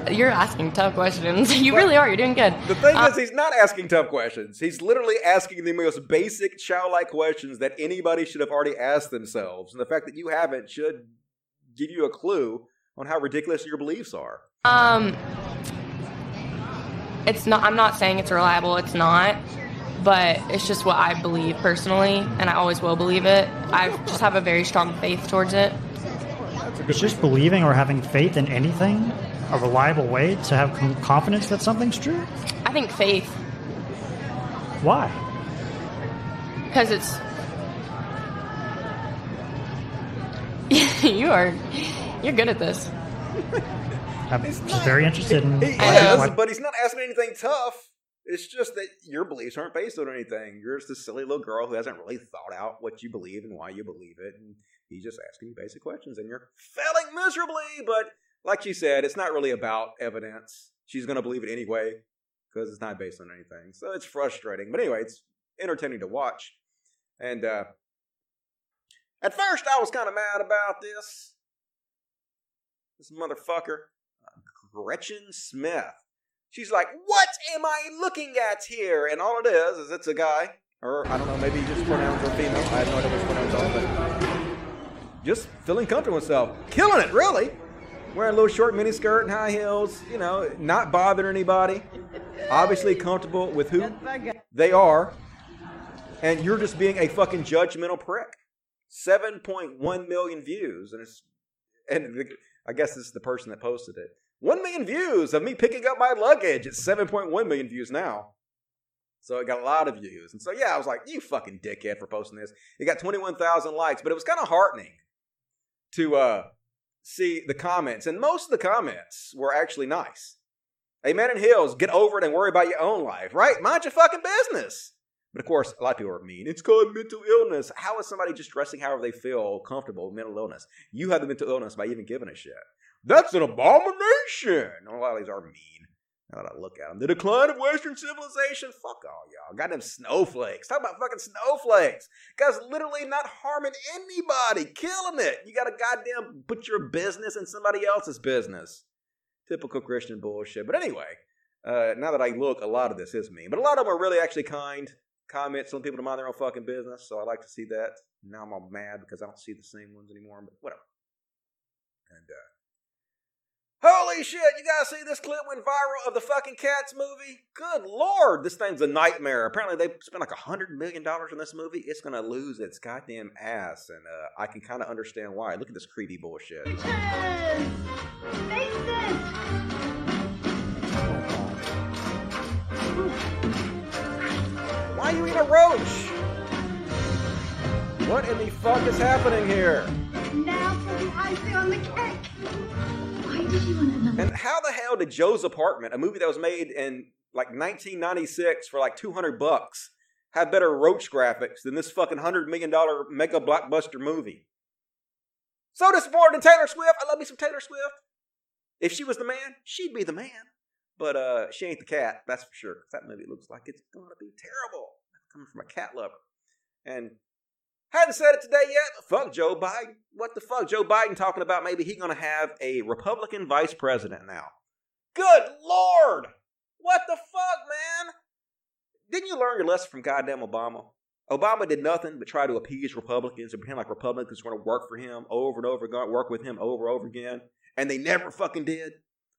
You're asking tough questions. [laughs] You really are. You're doing good.
The thing
Uh,
is, he's not asking tough questions. He's literally asking the most basic childlike questions that anybody should have already asked themselves. And the fact that you haven't should give you a clue on how ridiculous your beliefs are.
Um, it's not. I'm not saying it's reliable. It's not. But it's just what I believe personally, and I always will believe it. I just have a very strong faith towards it. it.
Is just believing or having faith in anything a reliable way to have confidence that something's true?
I think faith,
Why?
because it's. [laughs] you are, you're good at this.
I'm just very interested in
He
why-
is, but he's not asking anything tough. It's just that your beliefs aren't based on anything. You're just a silly little girl who hasn't really thought out what you believe and why you believe it. And he's just asking you basic questions, and you're failing miserably. But like she said, it's not really about evidence. She's going to believe it anyway because it's not based on anything. So it's frustrating. But anyway, it's entertaining to watch. And uh, at first, I was kind of mad about this. This motherfucker, Gretchen Smith. She's like, "What am I looking at here?" And all it is is it's a guy, or I don't know, maybe he just pronouns are female. I have no idea which pronouns are, but just feeling comfortable with himself, killing it, really. Wearing a little short mini skirt and high heels, you know, not bothering anybody. Obviously comfortable with who they are, and you're just being a fucking judgmental prick. 7.1 million views, and it's and I guess this is the person that posted it. 1 million views of me picking up my luggage. It's 7.1 million views now. So it got a lot of views. And so, yeah, I was like, you fucking dickhead for posting this. It got 21,000 likes, but it was kind of heartening to uh, see the comments. And most of the comments were actually nice. Amen in Hills, get over it and worry about your own life, right? Mind your fucking business. But of course, a lot of people are mean. It's called mental illness. How is somebody just dressing however they feel comfortable with mental illness? You have the mental illness by even giving a shit. That's an abomination. A lot of these are mean. Now that I look at them, the decline of Western civilization. Fuck all y'all. Goddamn snowflakes. Talk about fucking snowflakes. Guys, literally not harming anybody, killing it. You got to goddamn put your business in somebody else's business. Typical Christian bullshit. But anyway, uh, now that I look, a lot of this is mean, but a lot of them are really actually kind comments, telling people to mind their own fucking business. So I like to see that. Now I'm all mad because I don't see the same ones anymore, but whatever. And uh, Holy shit, you guys see this clip went viral of the fucking Cats movie? Good lord, this thing's a nightmare. Apparently they spent like a hundred million dollars on this movie. It's gonna lose its goddamn ass, and uh, I can kind of understand why. Look at this creepy bullshit. Why are you eating a roach? What in the fuck is happening here?
Now for the icing on the cake.
And how the hell did Joe's Apartment, a movie that was made in like 1996 for like 200 bucks, have better roach graphics than this fucking hundred million dollar mega blockbuster movie? So disappointed in Taylor Swift. I love me some Taylor Swift. If she was the man, she'd be the man. But uh, she ain't the cat, that's for sure. That movie looks like it's gonna be terrible. Coming from a cat lover. And hadn't said it today yet, fuck Joe Biden. What the fuck? Joe Biden talking about maybe he gonna have a Republican vice president now. Good lord! What the fuck, man? Didn't you learn your lesson from goddamn Obama? Obama did nothing but try to appease Republicans and pretend like Republicans were going to work for him over and over again, work with him over and over again, and they never fucking did.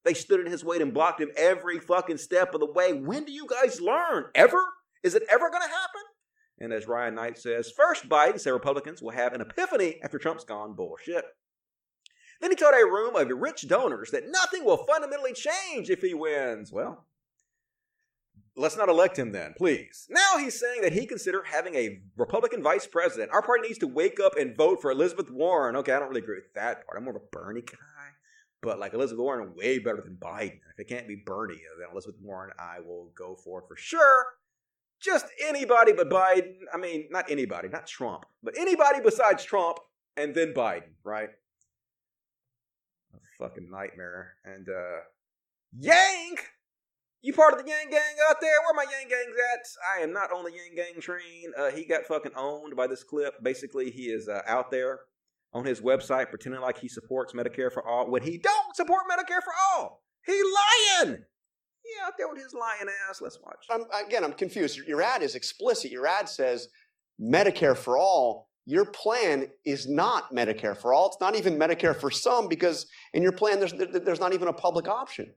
They stood in his way and blocked him every fucking step of the way. When do you guys learn? Ever? Is it ever going to happen? And as Ryan Knight says, first Biden said Republicans will have an epiphany after Trump's gone bullshit. Then he told a room of rich donors that nothing will fundamentally change if he wins. Well, let's not elect him then, please. Now he's saying that he consider having a Republican vice president. Our party needs to wake up and vote for Elizabeth Warren. Okay, I don't really agree with that part. I'm more of a Bernie guy. But like Elizabeth Warren, way better than Biden. If it can't be Bernie, then Elizabeth Warren, I will go for for sure. Just anybody but Biden. I mean, not anybody, not Trump, but anybody besides Trump, and then Biden, right? A fucking nightmare. And uh Yang! You part of the Yang Gang out there? Where my Yang Gangs at? I am not on the Yang Gang train. Uh, he got fucking owned by this clip. Basically, he is uh, out there on his website pretending like he supports Medicare for all when he don't support Medicare for all. He lying. Yeah, out there with his lying ass. Let's watch.
I'm, again, I'm confused. Your ad is explicit. Your ad says Medicare for all. Your plan is not Medicare for all. It's not even Medicare for some because in your plan there's there's not even a public option.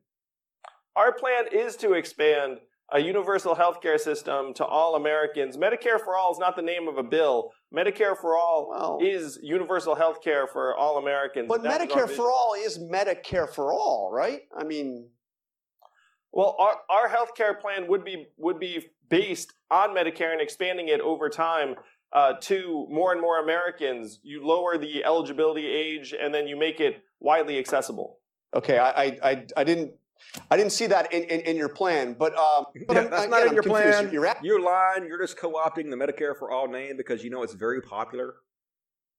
Our plan is to expand a universal health care system to all Americans. Medicare for all is not the name of a bill. Medicare for all well, is universal health care for all Americans.
But
That is our
Medicare for all is Medicare for all, right? I mean,
Well, our, our health care plan would be would be based on Medicare and expanding it over time uh, to more and more Americans. You lower the eligibility age and then you make it widely accessible.
okay, I I, I, I didn't I didn't see that in, in, in your plan, but, um, but
Yeah,
I'm-
that's
again,
not in
I'm
your
confused.
plan.
You're at-
You're lying. You're just co-opting the Medicare for all name because you know it's very popular,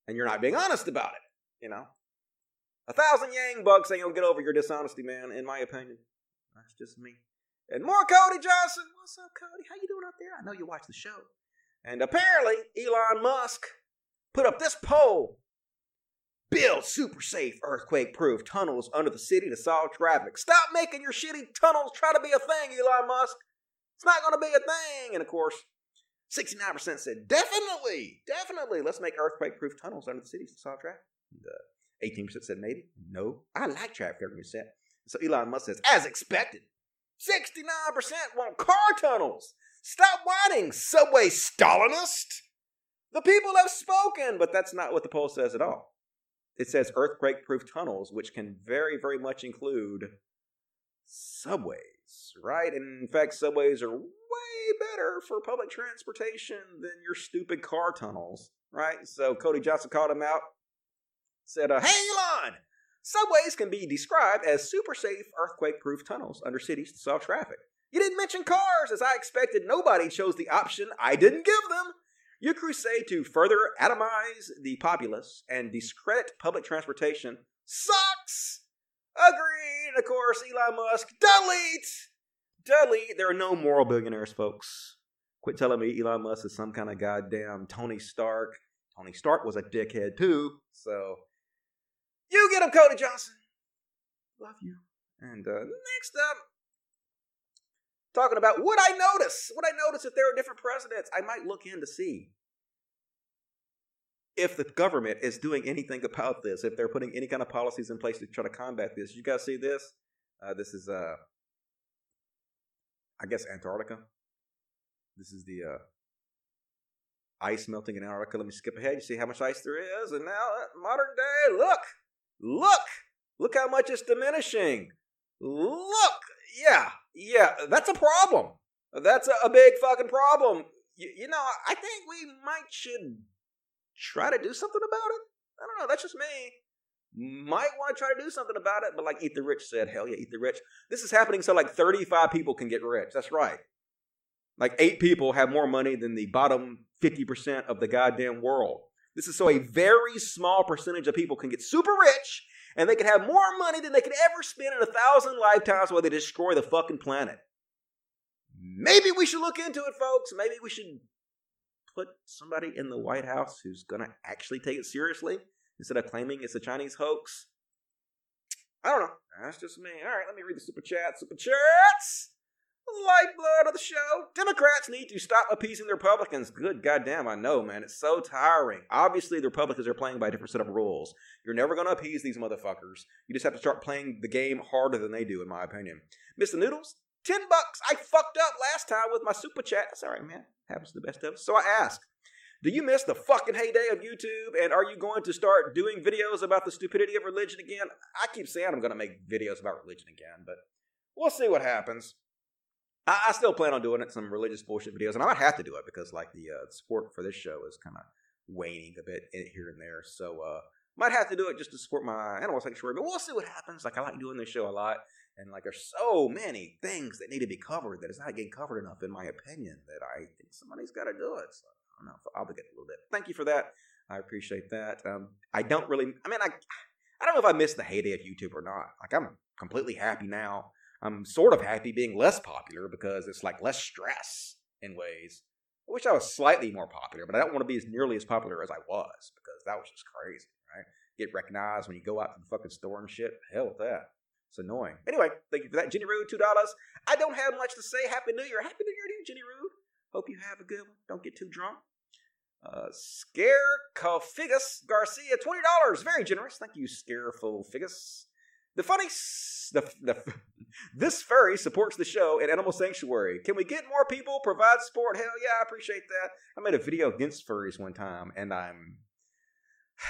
and you're not being honest about it. You know, a thousand Yang bucks ain't gonna get over your dishonesty, man. In my opinion, that's just me. And more Cody Johnson. What's up, Cody? How you doing out there? I know you watch the show. And apparently, Elon Musk put up this poll. Build super safe earthquake proof tunnels under the city to solve traffic. Stop making your shitty tunnels try to be a thing, Elon Musk. It's not going to be a thing. And of course, 69% said, definitely, definitely, let's make earthquake proof tunnels under the cities to solve traffic. And, uh, 18% said maybe. No, I like traffic 30%. So Elon Musk says, as expected, 69% want car tunnels. Stop whining, subway Stalinist. The people have spoken, but that's not what the poll says at all. It says earthquake proof tunnels, which can very, very much include subways, right? And in fact, subways are way better for public transportation than your stupid car tunnels, right? So Cody Johnson called him out, said, uh, Hey, Elon! Subways can be described as super safe earthquake proof tunnels under cities to solve traffic. You didn't mention cars, as I expected. Nobody chose the option I didn't give them. Your crusade to further atomize the populace and discredit public transportation sucks. Agreed. Of course, Elon Musk, delete. Delete. There are no moral billionaires, folks. Quit telling me Elon Musk is some kind of goddamn Tony Stark. Tony Stark was a dickhead too. So, you get him, Cody Johnson. Love you. And uh, next up, talking about what I notice. What I notice if there are different presidents, I might look in to see if the government is doing anything about this, if they're putting any kind of policies in place to try to combat this. You guys see this? Uh, this is, uh, I guess, Antarctica. This is the uh, ice melting in Antarctica. Let me skip ahead. You see how much ice there is, and now uh, modern day. Look, look, look how much it's diminishing. Look, yeah, yeah, that's a problem. That's a, a big fucking problem. You, you know, I think we might should try to do something about it. I don't know. That's just me. Might want to try to do something about it, but like Eat the Rich said, hell yeah, Eat the Rich. This is happening so like 35 people can get rich. That's right. Like eight people have more money than the bottom 50% of the goddamn world. This is so a very small percentage of people can get super rich and they can have more money than they could ever spend in a thousand lifetimes while they destroy the fucking planet. Maybe we should look into it, folks. Maybe we should put somebody in the White House who's going to actually take it seriously instead of claiming it's a Chinese hoax. I don't know. That's just me. All right, let me read the super chat. Super chats! Lifeblood of the show. Democrats need to stop appeasing the Republicans. Good goddamn, I know, man. It's so tiring. Obviously, the Republicans are playing by a different set of rules. You're never going to appease these motherfuckers. You just have to start playing the game harder than they do, in my opinion. Mr. Noodles, 10 bucks. I fucked up last time with my super chat. That's all right, man. Happens to the best of us. So I ask, do you miss the fucking heyday of YouTube? And are you going to start doing videos about the stupidity of religion again? I keep saying I'm going to make videos about religion again, but we'll see what happens. I, I still plan on doing it, some religious bullshit videos, and I might have to do it because like the uh, support for this show is kind of waning a bit here and there. So uh, might have to do it just to support my animal sanctuary, but we'll see what happens. Like I like doing this show a lot, and like there's so many things that need to be covered that is not getting covered enough, in my opinion, that I think somebody's got to do it. So I don't know, I'll obligate a little bit. Thank you for that. I appreciate that. Um, I don't really. I mean, I I don't know if I missed the heyday of YouTube or not. Like I'm completely happy now I'm sort of happy being less popular because it's like less stress in ways. I wish I was slightly more popular, but I don't want to be as nearly as popular as I was because that was just crazy, right? Get recognized when you go out to the fucking store and shit. Hell with that. It's annoying. Anyway, thank you for that, Jenny Rude. Two dollars. I don't have much to say. Happy New Year. Happy New Year to you, Jenny Rude. Hope you have a good one. Don't get too drunk. Uh, Scarecofigus Garcia, twenty dollars. Very generous. Thank you, Scarecofigus. The funny, the, the, this furry supports the show at Animal Sanctuary. Can we get more people provide support? Hell yeah, I appreciate that. I made a video against furries one time, and I'm,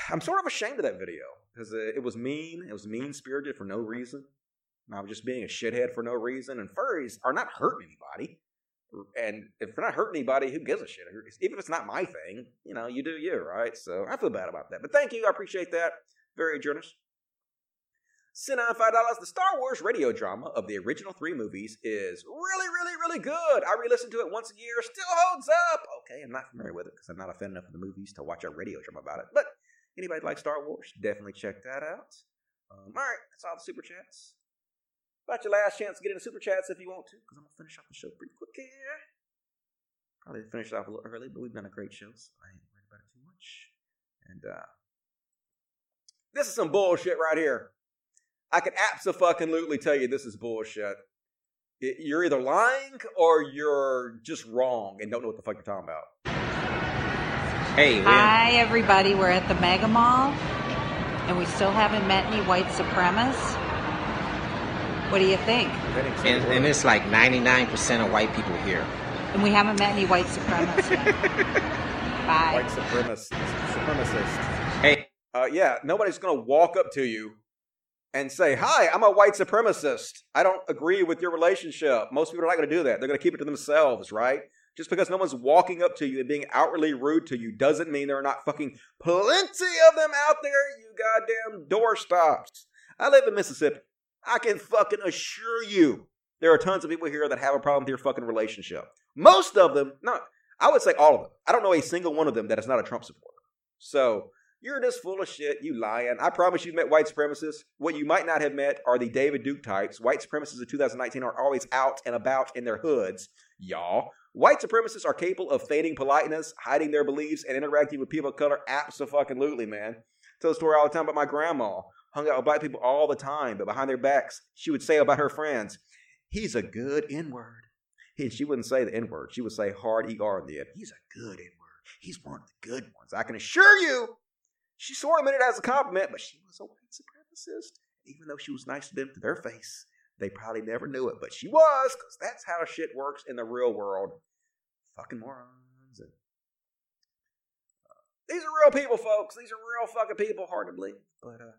I'm sort of ashamed of that video because it was mean. It was mean spirited for no reason. I was just being a shithead for no reason. And furries are not hurting anybody. And if they're not hurting anybody, who gives a shit? Even if it's not my thing, you know, you do you, right? So I feel bad about that. But thank you. I appreciate that. Very generous. Send on $5. The Star Wars radio drama of the original three movies is really, really, really good. I re listen to it once a year, still holds up. Okay, I'm not familiar with it because I'm not a fan enough of the movies to watch a radio drama about it. But anybody like Star Wars, definitely check that out. Um, all right, that's all the super chats. About your last chance to get into super chats if you want to, because I'm to finish off the show pretty quick here. Probably finish it off a little early, but we've done a great show, so I ain't worried about it too much. And uh, this is some bullshit right here. I can absolutely tell you this is bullshit. You're either lying or you're just wrong and don't know what the fuck you're talking about.
Hey, hi everybody. We're at the Mega Mall, and we still haven't met any white supremacists. What do you think?
And, and it's like 99% of white people here.
And we haven't met any white supremacists yet. [laughs] Bye.
White supremacists. supremacist. Hey. Uh, yeah, nobody's gonna walk up to you and say, Hi, I'm a white supremacist. I don't agree with your relationship. Most people are not going to do that. They're going to keep it to themselves, right? Just because no one's walking up to you and being outwardly rude to you doesn't mean there are not fucking plenty of them out there, you goddamn doorstops. I live in Mississippi. I can fucking assure you There are tons of people here that have a problem with your fucking relationship. Most of them, not, I would say all of them. I don't know a single one of them that is not a Trump supporter. So you're just full of shit. You lying. I promise you've met white supremacists. What you might not have met are the David Duke types. White supremacists of 2019 are always out and about in their hoods, y'all. White supremacists are capable of feigning politeness, hiding their beliefs, and interacting with people of color. Absolutely, man. Tell the story all the time about my grandma. Hung out with black people all the time, but behind their backs, she would say about her friends, "He's a good N word." And She wouldn't say the N word. She would say hard ER in the end. He's a good N word. He's one of the good ones. I can assure you. She sort of meant it as a compliment, but she was a white supremacist. Even though she was nice to them to their face, they probably never knew it, but she was, because that's how shit works in the real world. Fucking morons. And, uh, these are real people, folks. These are real fucking people, hard to believe. But uh,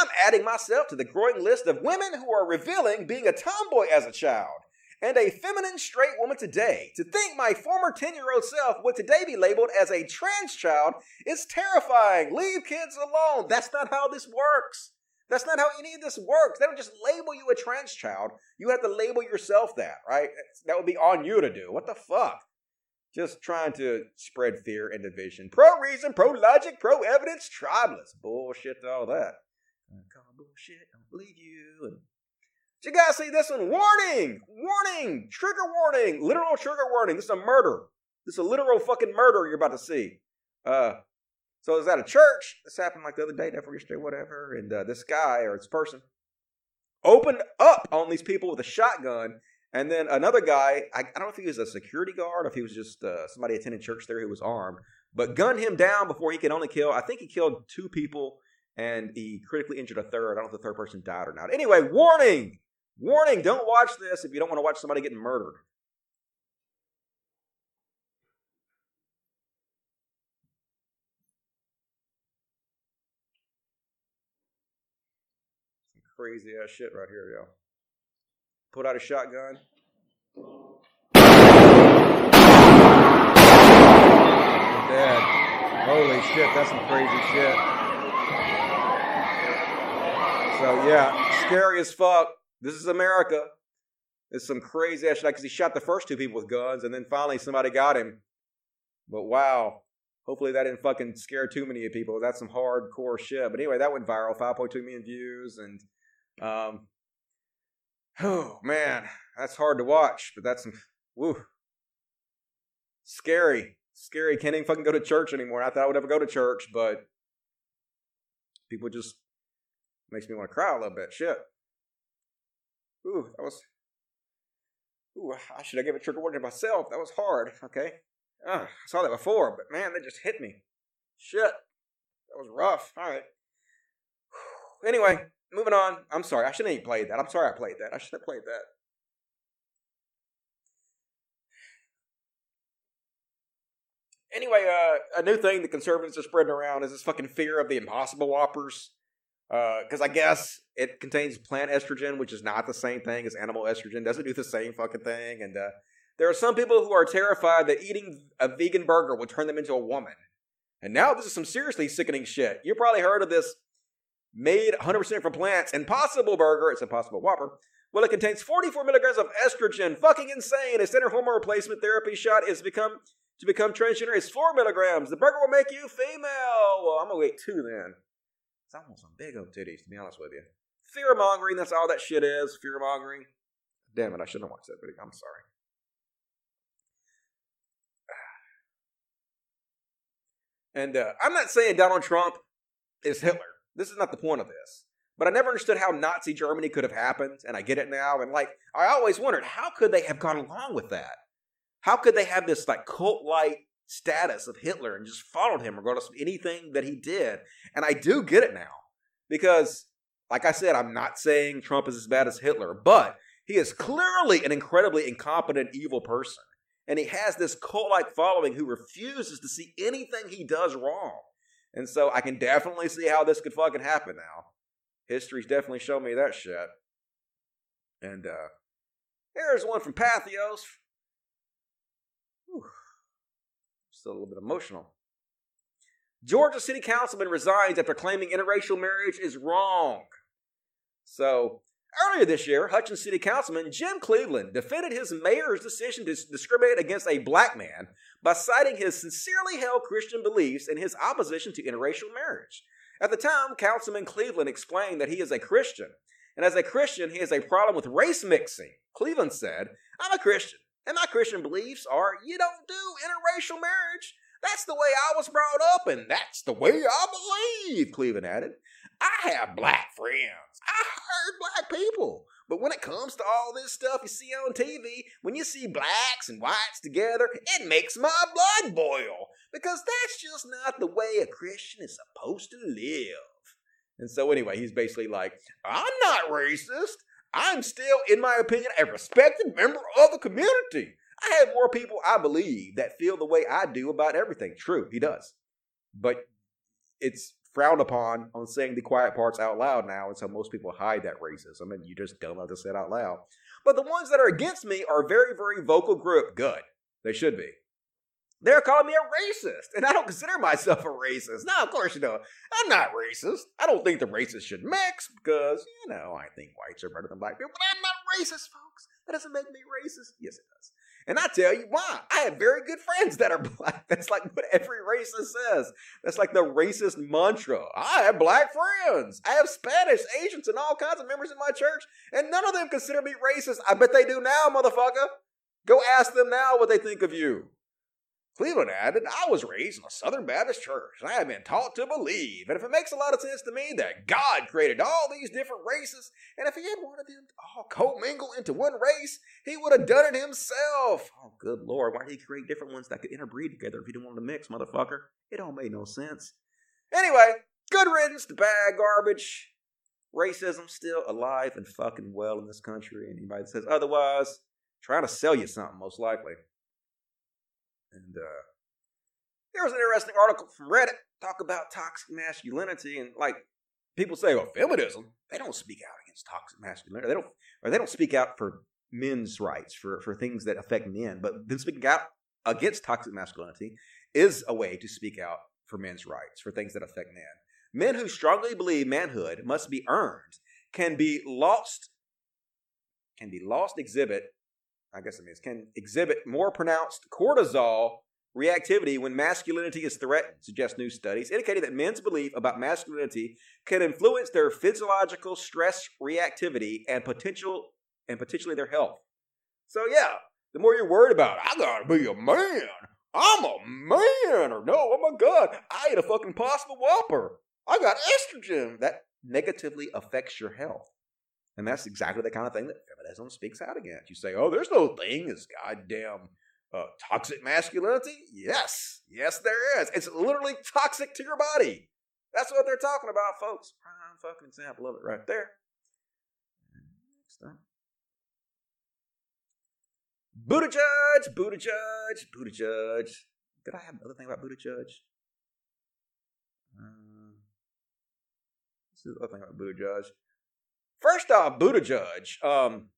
I'm adding myself to the growing list of women who are revealing being a tomboy as a child and a feminine straight woman today. To think my former 10 year old self would today be labeled as a trans child is terrifying. Leave kids alone. That's not how this works. That's not how any of this works. They don't just label you a trans child. You have to label yourself that, right? That would be on you to do. What the fuck? Just trying to spread fear and division. Pro reason, pro logic, pro evidence, tribeless. Bullshit to all that. Uh, Call bullshit, don't believe you. You guys see this one? Warning! Warning! Trigger warning! Literal trigger warning. This is a murder. This is a literal fucking murder you're about to see. Uh, so it's at a church. This happened like the other day, never yesterday, whatever. And uh, this guy or this person opened up on these people with a shotgun. And then another guy, I, I don't know if he was a security guard or if he was just uh, somebody attending church there who was armed, but gunned him down before he could only kill. I think he killed two people and he critically injured a third. I don't know if the third person died or not. Anyway, warning! Warning, don't watch this if you don't want to watch somebody getting murdered. Some crazy ass shit right here, yo. Put out a shotgun. Dead. Holy shit, that's some crazy shit. So yeah, scary as fuck. This is America. It's some crazy ass shit because he shot the first two people with guns, and then finally somebody got him. But wow, hopefully that didn't fucking scare too many people. That's some hardcore shit. But anyway, that went viral, 5.2 million views, and um, oh man, that's hard to watch. But that's some woo, scary, scary. Can't even fucking go to church anymore. I thought I would ever go to church, but people just makes me want to cry a little bit. Shit. Ooh, that was. Ooh, I should have given a trigger warning to myself. That was hard. Okay. Ah, I saw that before, but man, that just hit me. Shit. That was rough. All right. [sighs] Anyway, moving on. I'm sorry. I shouldn't have played that. I'm sorry I played that. I should have played that. Anyway, uh, a new thing the conservatives are spreading around is this fucking fear of the impossible whoppers because uh, I guess it contains plant estrogen, which is not the same thing as animal estrogen. Doesn't do the same fucking thing. And uh, there are some people who are terrified that eating a vegan burger will turn them into a woman. And now this is some seriously sickening shit. You probably heard of this made 100% from plants Impossible Burger. It's Impossible Whopper. Well, it contains 44 milligrams of estrogen. Fucking insane. A standard hormone replacement therapy shot is become to become transgender is 4 milligrams. The burger will make you female. Well, I'm gonna wait two then. It's almost some big old titties, to be honest with you. Fear mongering, that's all that shit is. Fear mongering. Damn it, I shouldn't have watched that video. I'm sorry. [sighs] And uh, I'm not saying Donald Trump is Hitler. This is not the point of this. But I never understood how Nazi Germany could have happened, and I get it now. And like, I always wondered, how could they have gone along with that? How could they have this like cult-like status of Hitler and just followed him regardless of anything that he did. And I do get it now because, like I said, I'm not saying Trump is as bad as Hitler, but he is clearly an incredibly incompetent, evil person. And he has this cult like following who refuses to see anything he does wrong. And so I can definitely see how this could fucking happen now. History's definitely shown me that shit. And uh here's one from Patheos. Whew a little bit emotional. Georgia city councilman resigns after claiming interracial marriage is wrong. So, Earlier this year, Hoschton City Councilman Jim Cleveland defended his mayor's decision to discriminate against a black man by citing his sincerely held Christian beliefs and his opposition to interracial marriage. At the time, Councilman Cleveland explained that he is a Christian, and as a Christian, he has a problem with race mixing. Cleveland said, I'm a Christian, and my Christian beliefs are you don't do interracial marriage. That's the way I was brought up, and that's the way I believe, Cleveland added. I have black friends. I heard black people. But when it comes to all this stuff you see on TV, when you see blacks and whites together, it makes my blood boil. Because that's just not the way a Christian is supposed to live. And so, anyway, he's basically like, I'm not racist. I'm still, in my opinion, a respected member of the community. I have more people, I believe, that feel the way I do about everything. True, he does. But it's frowned upon on saying the quiet parts out loud now, and so most people hide that racism, and you just don't have to say it out loud. But the ones that are against me are very, very vocal group. Good. They should be. They're calling me a racist, and I don't consider myself a racist. No, of course you don't. I'm not racist. I don't think the racists should mix because, you know, I think whites are better than black people, but I'm not racist, folks. That doesn't make me racist. Yes, it does. And I tell you why. I have very good friends that are [laughs] black. That's like what every racist says. That's like the racist mantra. I have black friends. I have Spanish, Asians, and all kinds of members in my church, and none of them consider me racist. I bet they do now, motherfucker. Go ask them now what they think of you. Cleveland added, I was raised in a Southern Baptist church, and I have been taught to believe, and if it makes a lot of sense to me that God created all these different races, and if He had wanted them to all commingle into one race, He would have done it Himself. Oh, good Lord, why did He create different ones that could interbreed together if He didn't want them to mix, motherfucker? It all made no sense. Anyway, good riddance to bad garbage. Racism still alive and fucking well in this country. Anybody that says otherwise, trying to sell you something, most likely. And uh, there was an interesting article from Reddit talk about toxic masculinity and like people say, well, feminism they don't speak out against toxic masculinity. They don't or they don't speak out for men's rights for for things that affect men. But then speaking out against toxic masculinity is a way to speak out for men's rights for things that affect men. Men who strongly believe manhood must be earned can be lost can be lost exhibit I guess it means can exhibit more pronounced cortisol reactivity when masculinity is threatened, suggest new studies, indicating that men's belief about masculinity can influence their physiological stress reactivity and potential and potentially their health. So yeah, the more you're worried about, I gotta be a man. I'm a man, or no, oh my god, I ate a fucking possible whopper. I got estrogen. That negatively affects your health. And that's exactly the kind of thing that feminism speaks out against. You say, oh, there's no thing as goddamn uh, toxic masculinity. Yes, yes, there is. It's literally toxic to your body. That's what they're talking about, folks. Prime fucking example of it right there. Next. Buttigieg, Buddha Judge, Buttigieg. Did I have another thing about Buttigieg? Uh, this is the other thing about Buttigieg. First off, Buttigieg. Um,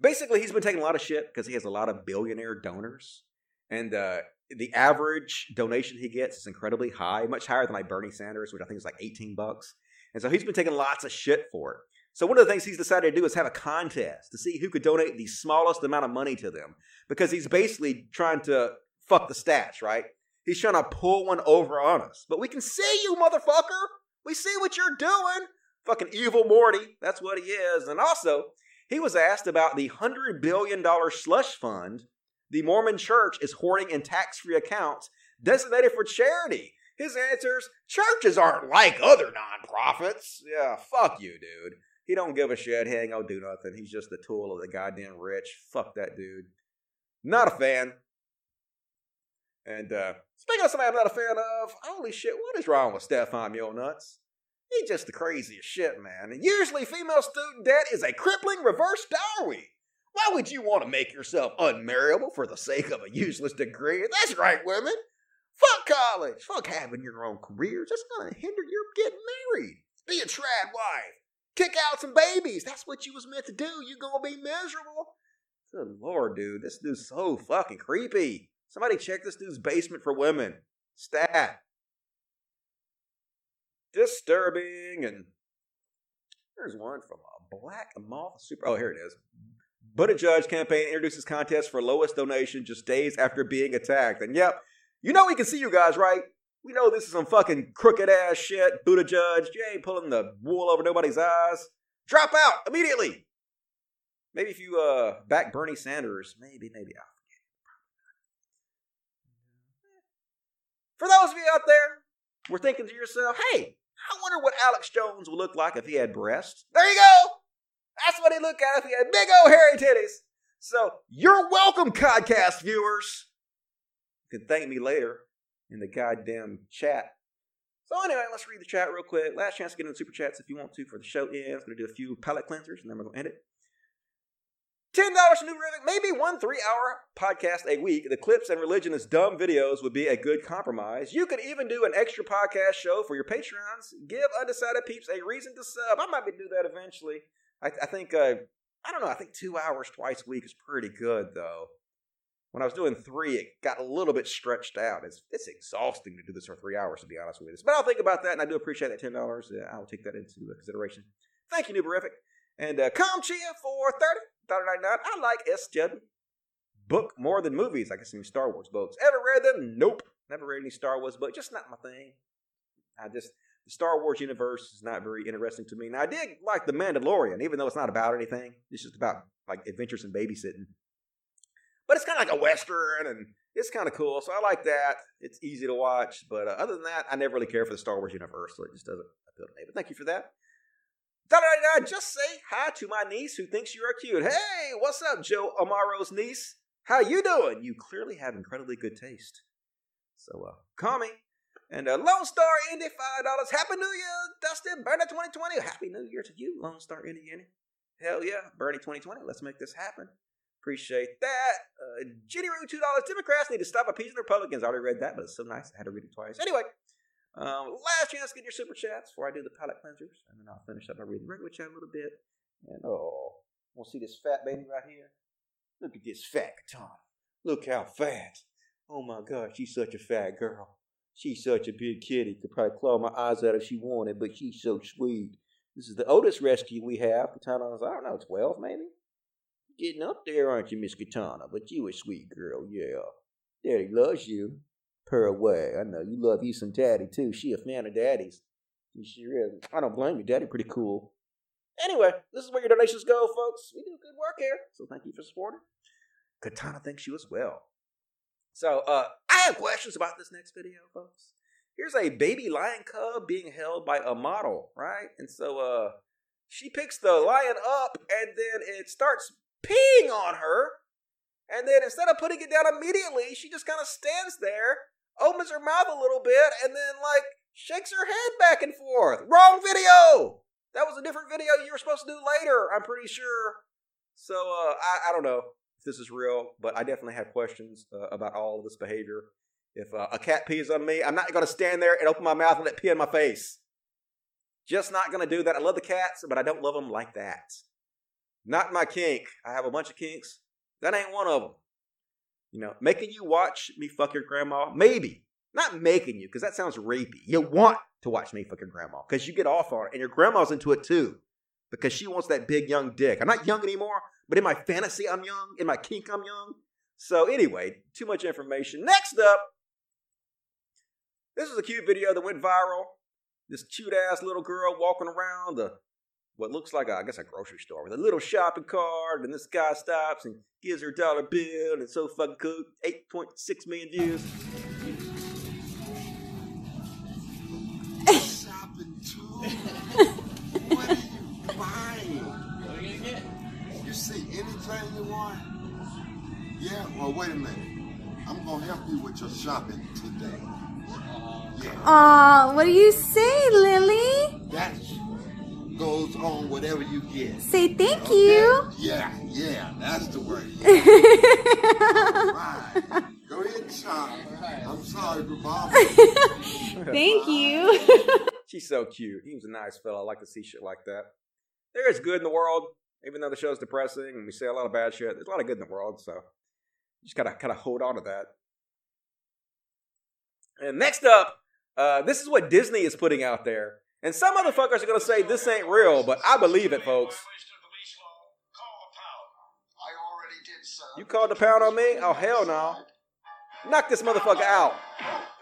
basically, he's been taking a lot of shit because he has a lot of billionaire donors, and uh, the average donation he gets is incredibly high, much higher than like Bernie Sanders, which I think is like eighteen bucks. And so he's been taking lots of shit for it. So one of the things he's decided to do is have a contest to see who could donate the smallest amount of money to them, because he's basically trying to fuck the stats, right? He's trying to pull one over on us. But we can see you, motherfucker. We see what you're doing. Fucking evil Morty. That's what he is. And also, he was asked about the $100 billion slush fund the Mormon church is hoarding in tax free accounts designated for charity. His answers churches aren't like other nonprofits. Yeah, fuck you, dude. He don't give a shit. He ain't gonna do nothing. He's just the tool of the goddamn rich. Fuck that dude. Not a fan. And uh speaking of somebody I'm not a fan of, holy shit, what is wrong with Stefan Mule Nuts? He's just the craziest shit, man. And usually female student debt is a crippling reverse dowry. Why would you want to make yourself unmarriable for the sake of a useless degree? That's right, women. Fuck college. Fuck having your own careers. That's gonna hinder your getting married. Be a trad wife. Kick out some babies. That's what you was meant to do. You gonna be miserable. Good lord, dude. This dude's so fucking creepy. Somebody check this dude's basement for women. Stat disturbing and There's one from a Black Moth Super. Oh, here it is. Buttigieg campaign introduces contest for lowest donation just days after being attacked. And yep, you know we can see you guys, right? We know this is some fucking crooked ass shit. Buttigieg, you ain't pulling the wool over nobody's eyes. Drop out immediately. Maybe if you uh back Bernie Sanders, maybe, maybe I'll forget. For those of you out there, we're thinking to yourself, hey, I wonder what Alex Jones would look like if he had breasts. There you go. That's what he'd look at if he had big old hairy titties. So you're welcome, Cultcast viewers. You can thank me later in the goddamn chat. So anyway, let's read the chat real quick. Last chance to get in the super chats if you want to for the show ends. Gonna do a few palate cleansers and then we're gonna end it. Ten dollars to New Rivet, maybe one three-hour podcast a week. The clips and religion dumb videos would be a good compromise. You could even do an extra podcast show for your Patreons. Give undecided peeps a reason to sub. I might be do that eventually. I, I think uh, I don't know. I think two hours twice a week is pretty good though. When I was doing three, it got a little bit stretched out. It's it's exhausting to do this for three hours, to be honest with you. But I'll think about that, and I do appreciate that ten dollars. Uh, I'll take that into consideration. Thank you, Nuberific. And uh, Chia for thirty. I like S. Judd book more than movies. I guess any Star Wars books. Ever read them? Nope. Never read any Star Wars books. Just not my thing. I just the Star Wars universe is not very interesting to me. Now I did like The Mandalorian, even though it's not about anything. It's just about like adventures and babysitting. But it's kind of like a western, and it's kind of cool. So I like that. It's easy to watch. But uh, other than that, I never really care for the Star Wars universe, so it just doesn't appeal to me. But thank you for that. Da-da-da, just say hi to my niece who thinks you are cute. Hey, what's up, Joe Amaro's niece? How you doing? You clearly have incredibly good taste. So, uh, call me. And uh, Lone Star Indy, $5. Happy New Year, Dustin. Bernie 2020. Happy New Year to you, Lone Star Indy. Hell yeah, Bernie 2020. Let's make this happen. Appreciate that. Uh, Jenny Roo, $2. Democrats need to stop appeasing Republicans. I already read that, but it's so nice. I had to read it twice. Anyway, um, last chance to get your super chats before I do the palate cleansers, and then I'll finish up by reading the regular chat a little bit. And oh, to see this fat baby right here? Look at this fat katana. Look how fat. Oh my God, she's such a fat girl. She's such a big kitty. Could probably claw my eyes out if she wanted, but she's so sweet. This is the oldest rescue we have. Katana's, I don't know, 12 maybe? Getting up there, aren't you, Miss Katana? But you a sweet girl, yeah. Daddy loves you her away. I know you love you some daddy too. She a fan of daddies. She is. I don't blame you. Daddy pretty cool. Anyway, this is where your donations go, folks. We do good work here, so thank you for supporting. Katana thinks you as well. So, uh, I have questions about this next video, folks. Here's a baby lion cub being held by a model, right? And so, uh, she picks the lion up, and then it starts peeing on her. And then instead of putting it down immediately, she just kind of stands there opens her mouth a little bit, and then like shakes her head back and forth. Wrong video. That was a different video you were supposed to do later. I'm pretty sure. So uh, I, I don't know if this is real, but I definitely have questions uh, about all of this behavior. If uh, a cat pees on me, I'm not going to stand there and open my mouth and let pee in my face. Just not going to do that. I love the cats, but I don't love them like that. Not my kink. I have a bunch of kinks. That ain't one of them. You know, making you watch me fuck your grandma? Maybe. Not making you, because that sounds rapey. You want to watch me fuck your grandma, because you get off on it, and your grandma's into it too, because she wants that big young dick. I'm not young anymore, but in my fantasy, I'm young. In my kink, I'm young. So anyway, too much information. Next up, this is a cute video that went viral. This cute ass little girl walking around the what looks like, a, I guess, a grocery store with a little shopping cart, and this guy stops and gives her a dollar bill, and so fucking cool. 8.6 million views.
shopping too? what are you buying? What are you gonna get? You see anything you want? Yeah, well, wait a minute. I'm gonna help you with your shopping today.
Yeah. Aw, what do you say, Lily?
That's goes on whatever you get.
Say thank okay? you.
Yeah, yeah, that's the word. [laughs] right. Go ahead, shop. I'm sorry for [laughs]
thank you. [laughs]
She's so cute. He was a nice fellow. I like to see shit like that. There is good in the world, even though the show's depressing and we say a lot of bad shit. There's a lot of good in the world, so you just gotta kind of hold on to that. And next up, uh, this is what Disney is putting out there And some motherfuckers are gonna say this ain't real, but I believe it, folks. You called the pound on me? Oh hell no! Knock this motherfucker out.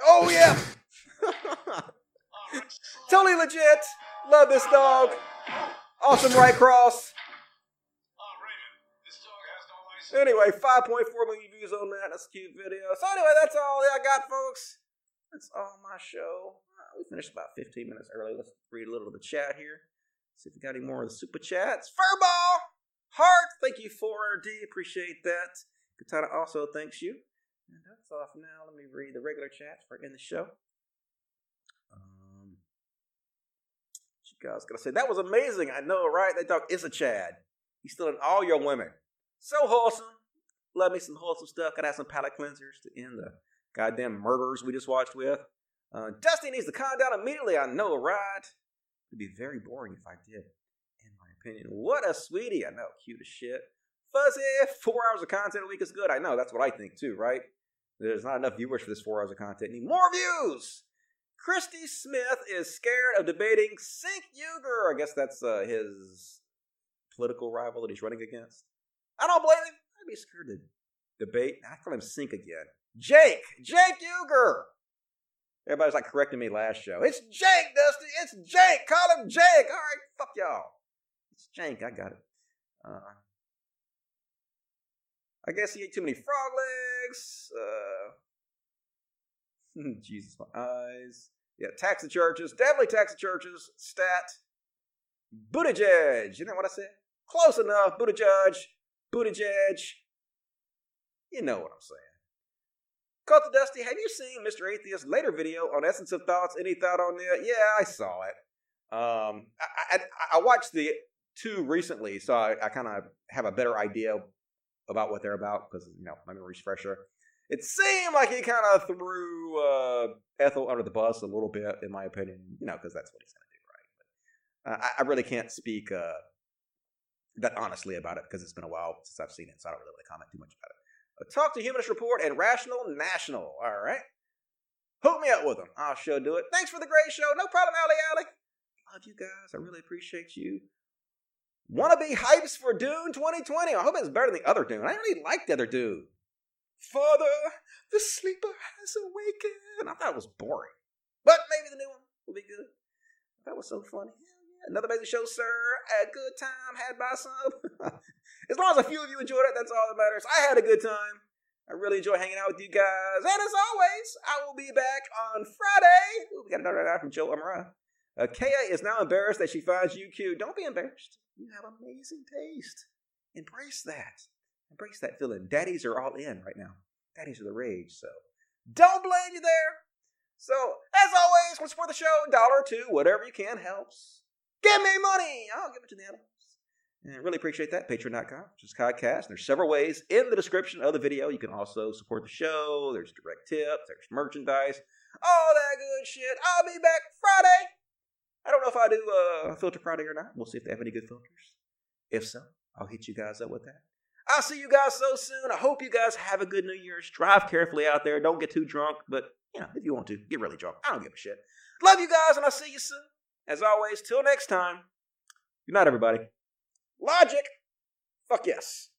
Oh yeah. [laughs] totally legit. Love this dog. Awesome right cross. Anyway, 5.4 million views on that. That's a cute video. So anyway, that's all I got, folks. That's all my show. We finished about 15 minutes early. Let's read a little of the chat here. See if we got any more of the super chats. Furball! Heart, thank you for D. Appreciate that. Katana also thanks you. And that's off now. Let me read the regular chats for in the show. Um, you guys gonna say that was amazing. I know, right? That dog is a Chad. He's stealing all your women. So wholesome. Love me some wholesome stuff. Gotta have some palate cleansers to end the goddamn murders we just watched with. Uh, Dusty needs to calm down immediately. I know, right? It'd be very boring if I did, in my opinion. What a sweetie. I know, cute as shit. Fuzzy, four hours of content a week is good. I know, that's what I think too, right? There's not enough viewers for this four hours of content. Need more views! Christy Smith is scared of debating Sink Uygur. I guess that's uh, his political rival that he's running against. I don't blame him. I'd be scared to debate. I call him Sink again. Jake! Jake Uygur! Everybody's like correcting me last show. It's Jake, Dusty. It's Jake. Call him Jake. All right, fuck y'all. It's Jake. I got it. Uh, I guess he ate too many frog legs. Uh, [laughs] Jesus, my eyes. Yeah, tax the churches. Definitely tax the churches. Stat. Buttigieg. You know what I said? Close enough. Buttigieg. Buttigieg. You know what I'm saying. Call to Dusty, have you seen Mr. Atheist's later video on Essence of Thoughts? Any thought on that? Yeah, I saw it. Um, I, I, I watched the two recently, so I, I kind of have a better idea about what they're about because you know my memory's fresher. It seemed like he kind of threw uh, Ethel under the bus a little bit, in my opinion. You know, because that's what he's going to do, right? But, uh, I, I, really can't speak uh, that honestly about it because it's been a while since I've seen it, so I don't really want to comment too much about it. Talk to Humanist Report and Rational National. All right. Hook me up with them. I'll sure do it. Thanks for the great show. No problem, Ali Ali. Love you guys. I really appreciate you. Wanna be hypes for Dune 2020? I hope it's better than the other Dune. I really like the other Dune. Father, the sleeper has awakened. I thought it was boring. But maybe the new one will be good. That was so funny. Another amazing show, sir. A good time had by some. [laughs] as long as a few of you enjoyed it, that's all that matters. I had a good time. I really enjoy hanging out with you guys. And as always, I will be back on Friday. Ooh, we got another note from Joe Amara. Uh, Kaya is now embarrassed that she finds you cute. Don't be embarrassed. You have amazing taste. Embrace that. Embrace that feeling. Daddies are all in right now. Daddies are the rage. So don't blame you there. So as always, what's for the show? Dollar or two, whatever you can helps. Give me money. I'll give it to the animals. And I really appreciate that. Patreon.com, which is Cultcast. There's several ways in the description of the video. You can also support the show. There's direct tips. There's merchandise. All that good shit. I'll be back Friday. I don't know if I do uh, Filter Friday or not. We'll see if they have any good filters. If so, I'll hit you guys up with that. I'll see you guys so soon. I hope you guys have a good New Year's. Drive carefully out there. Don't get too drunk, but you know, if you want to, get really drunk. I don't give a shit. Love you guys, and I'll see you soon. As always, till next time. Good night, everybody. Logic. Fuck yes.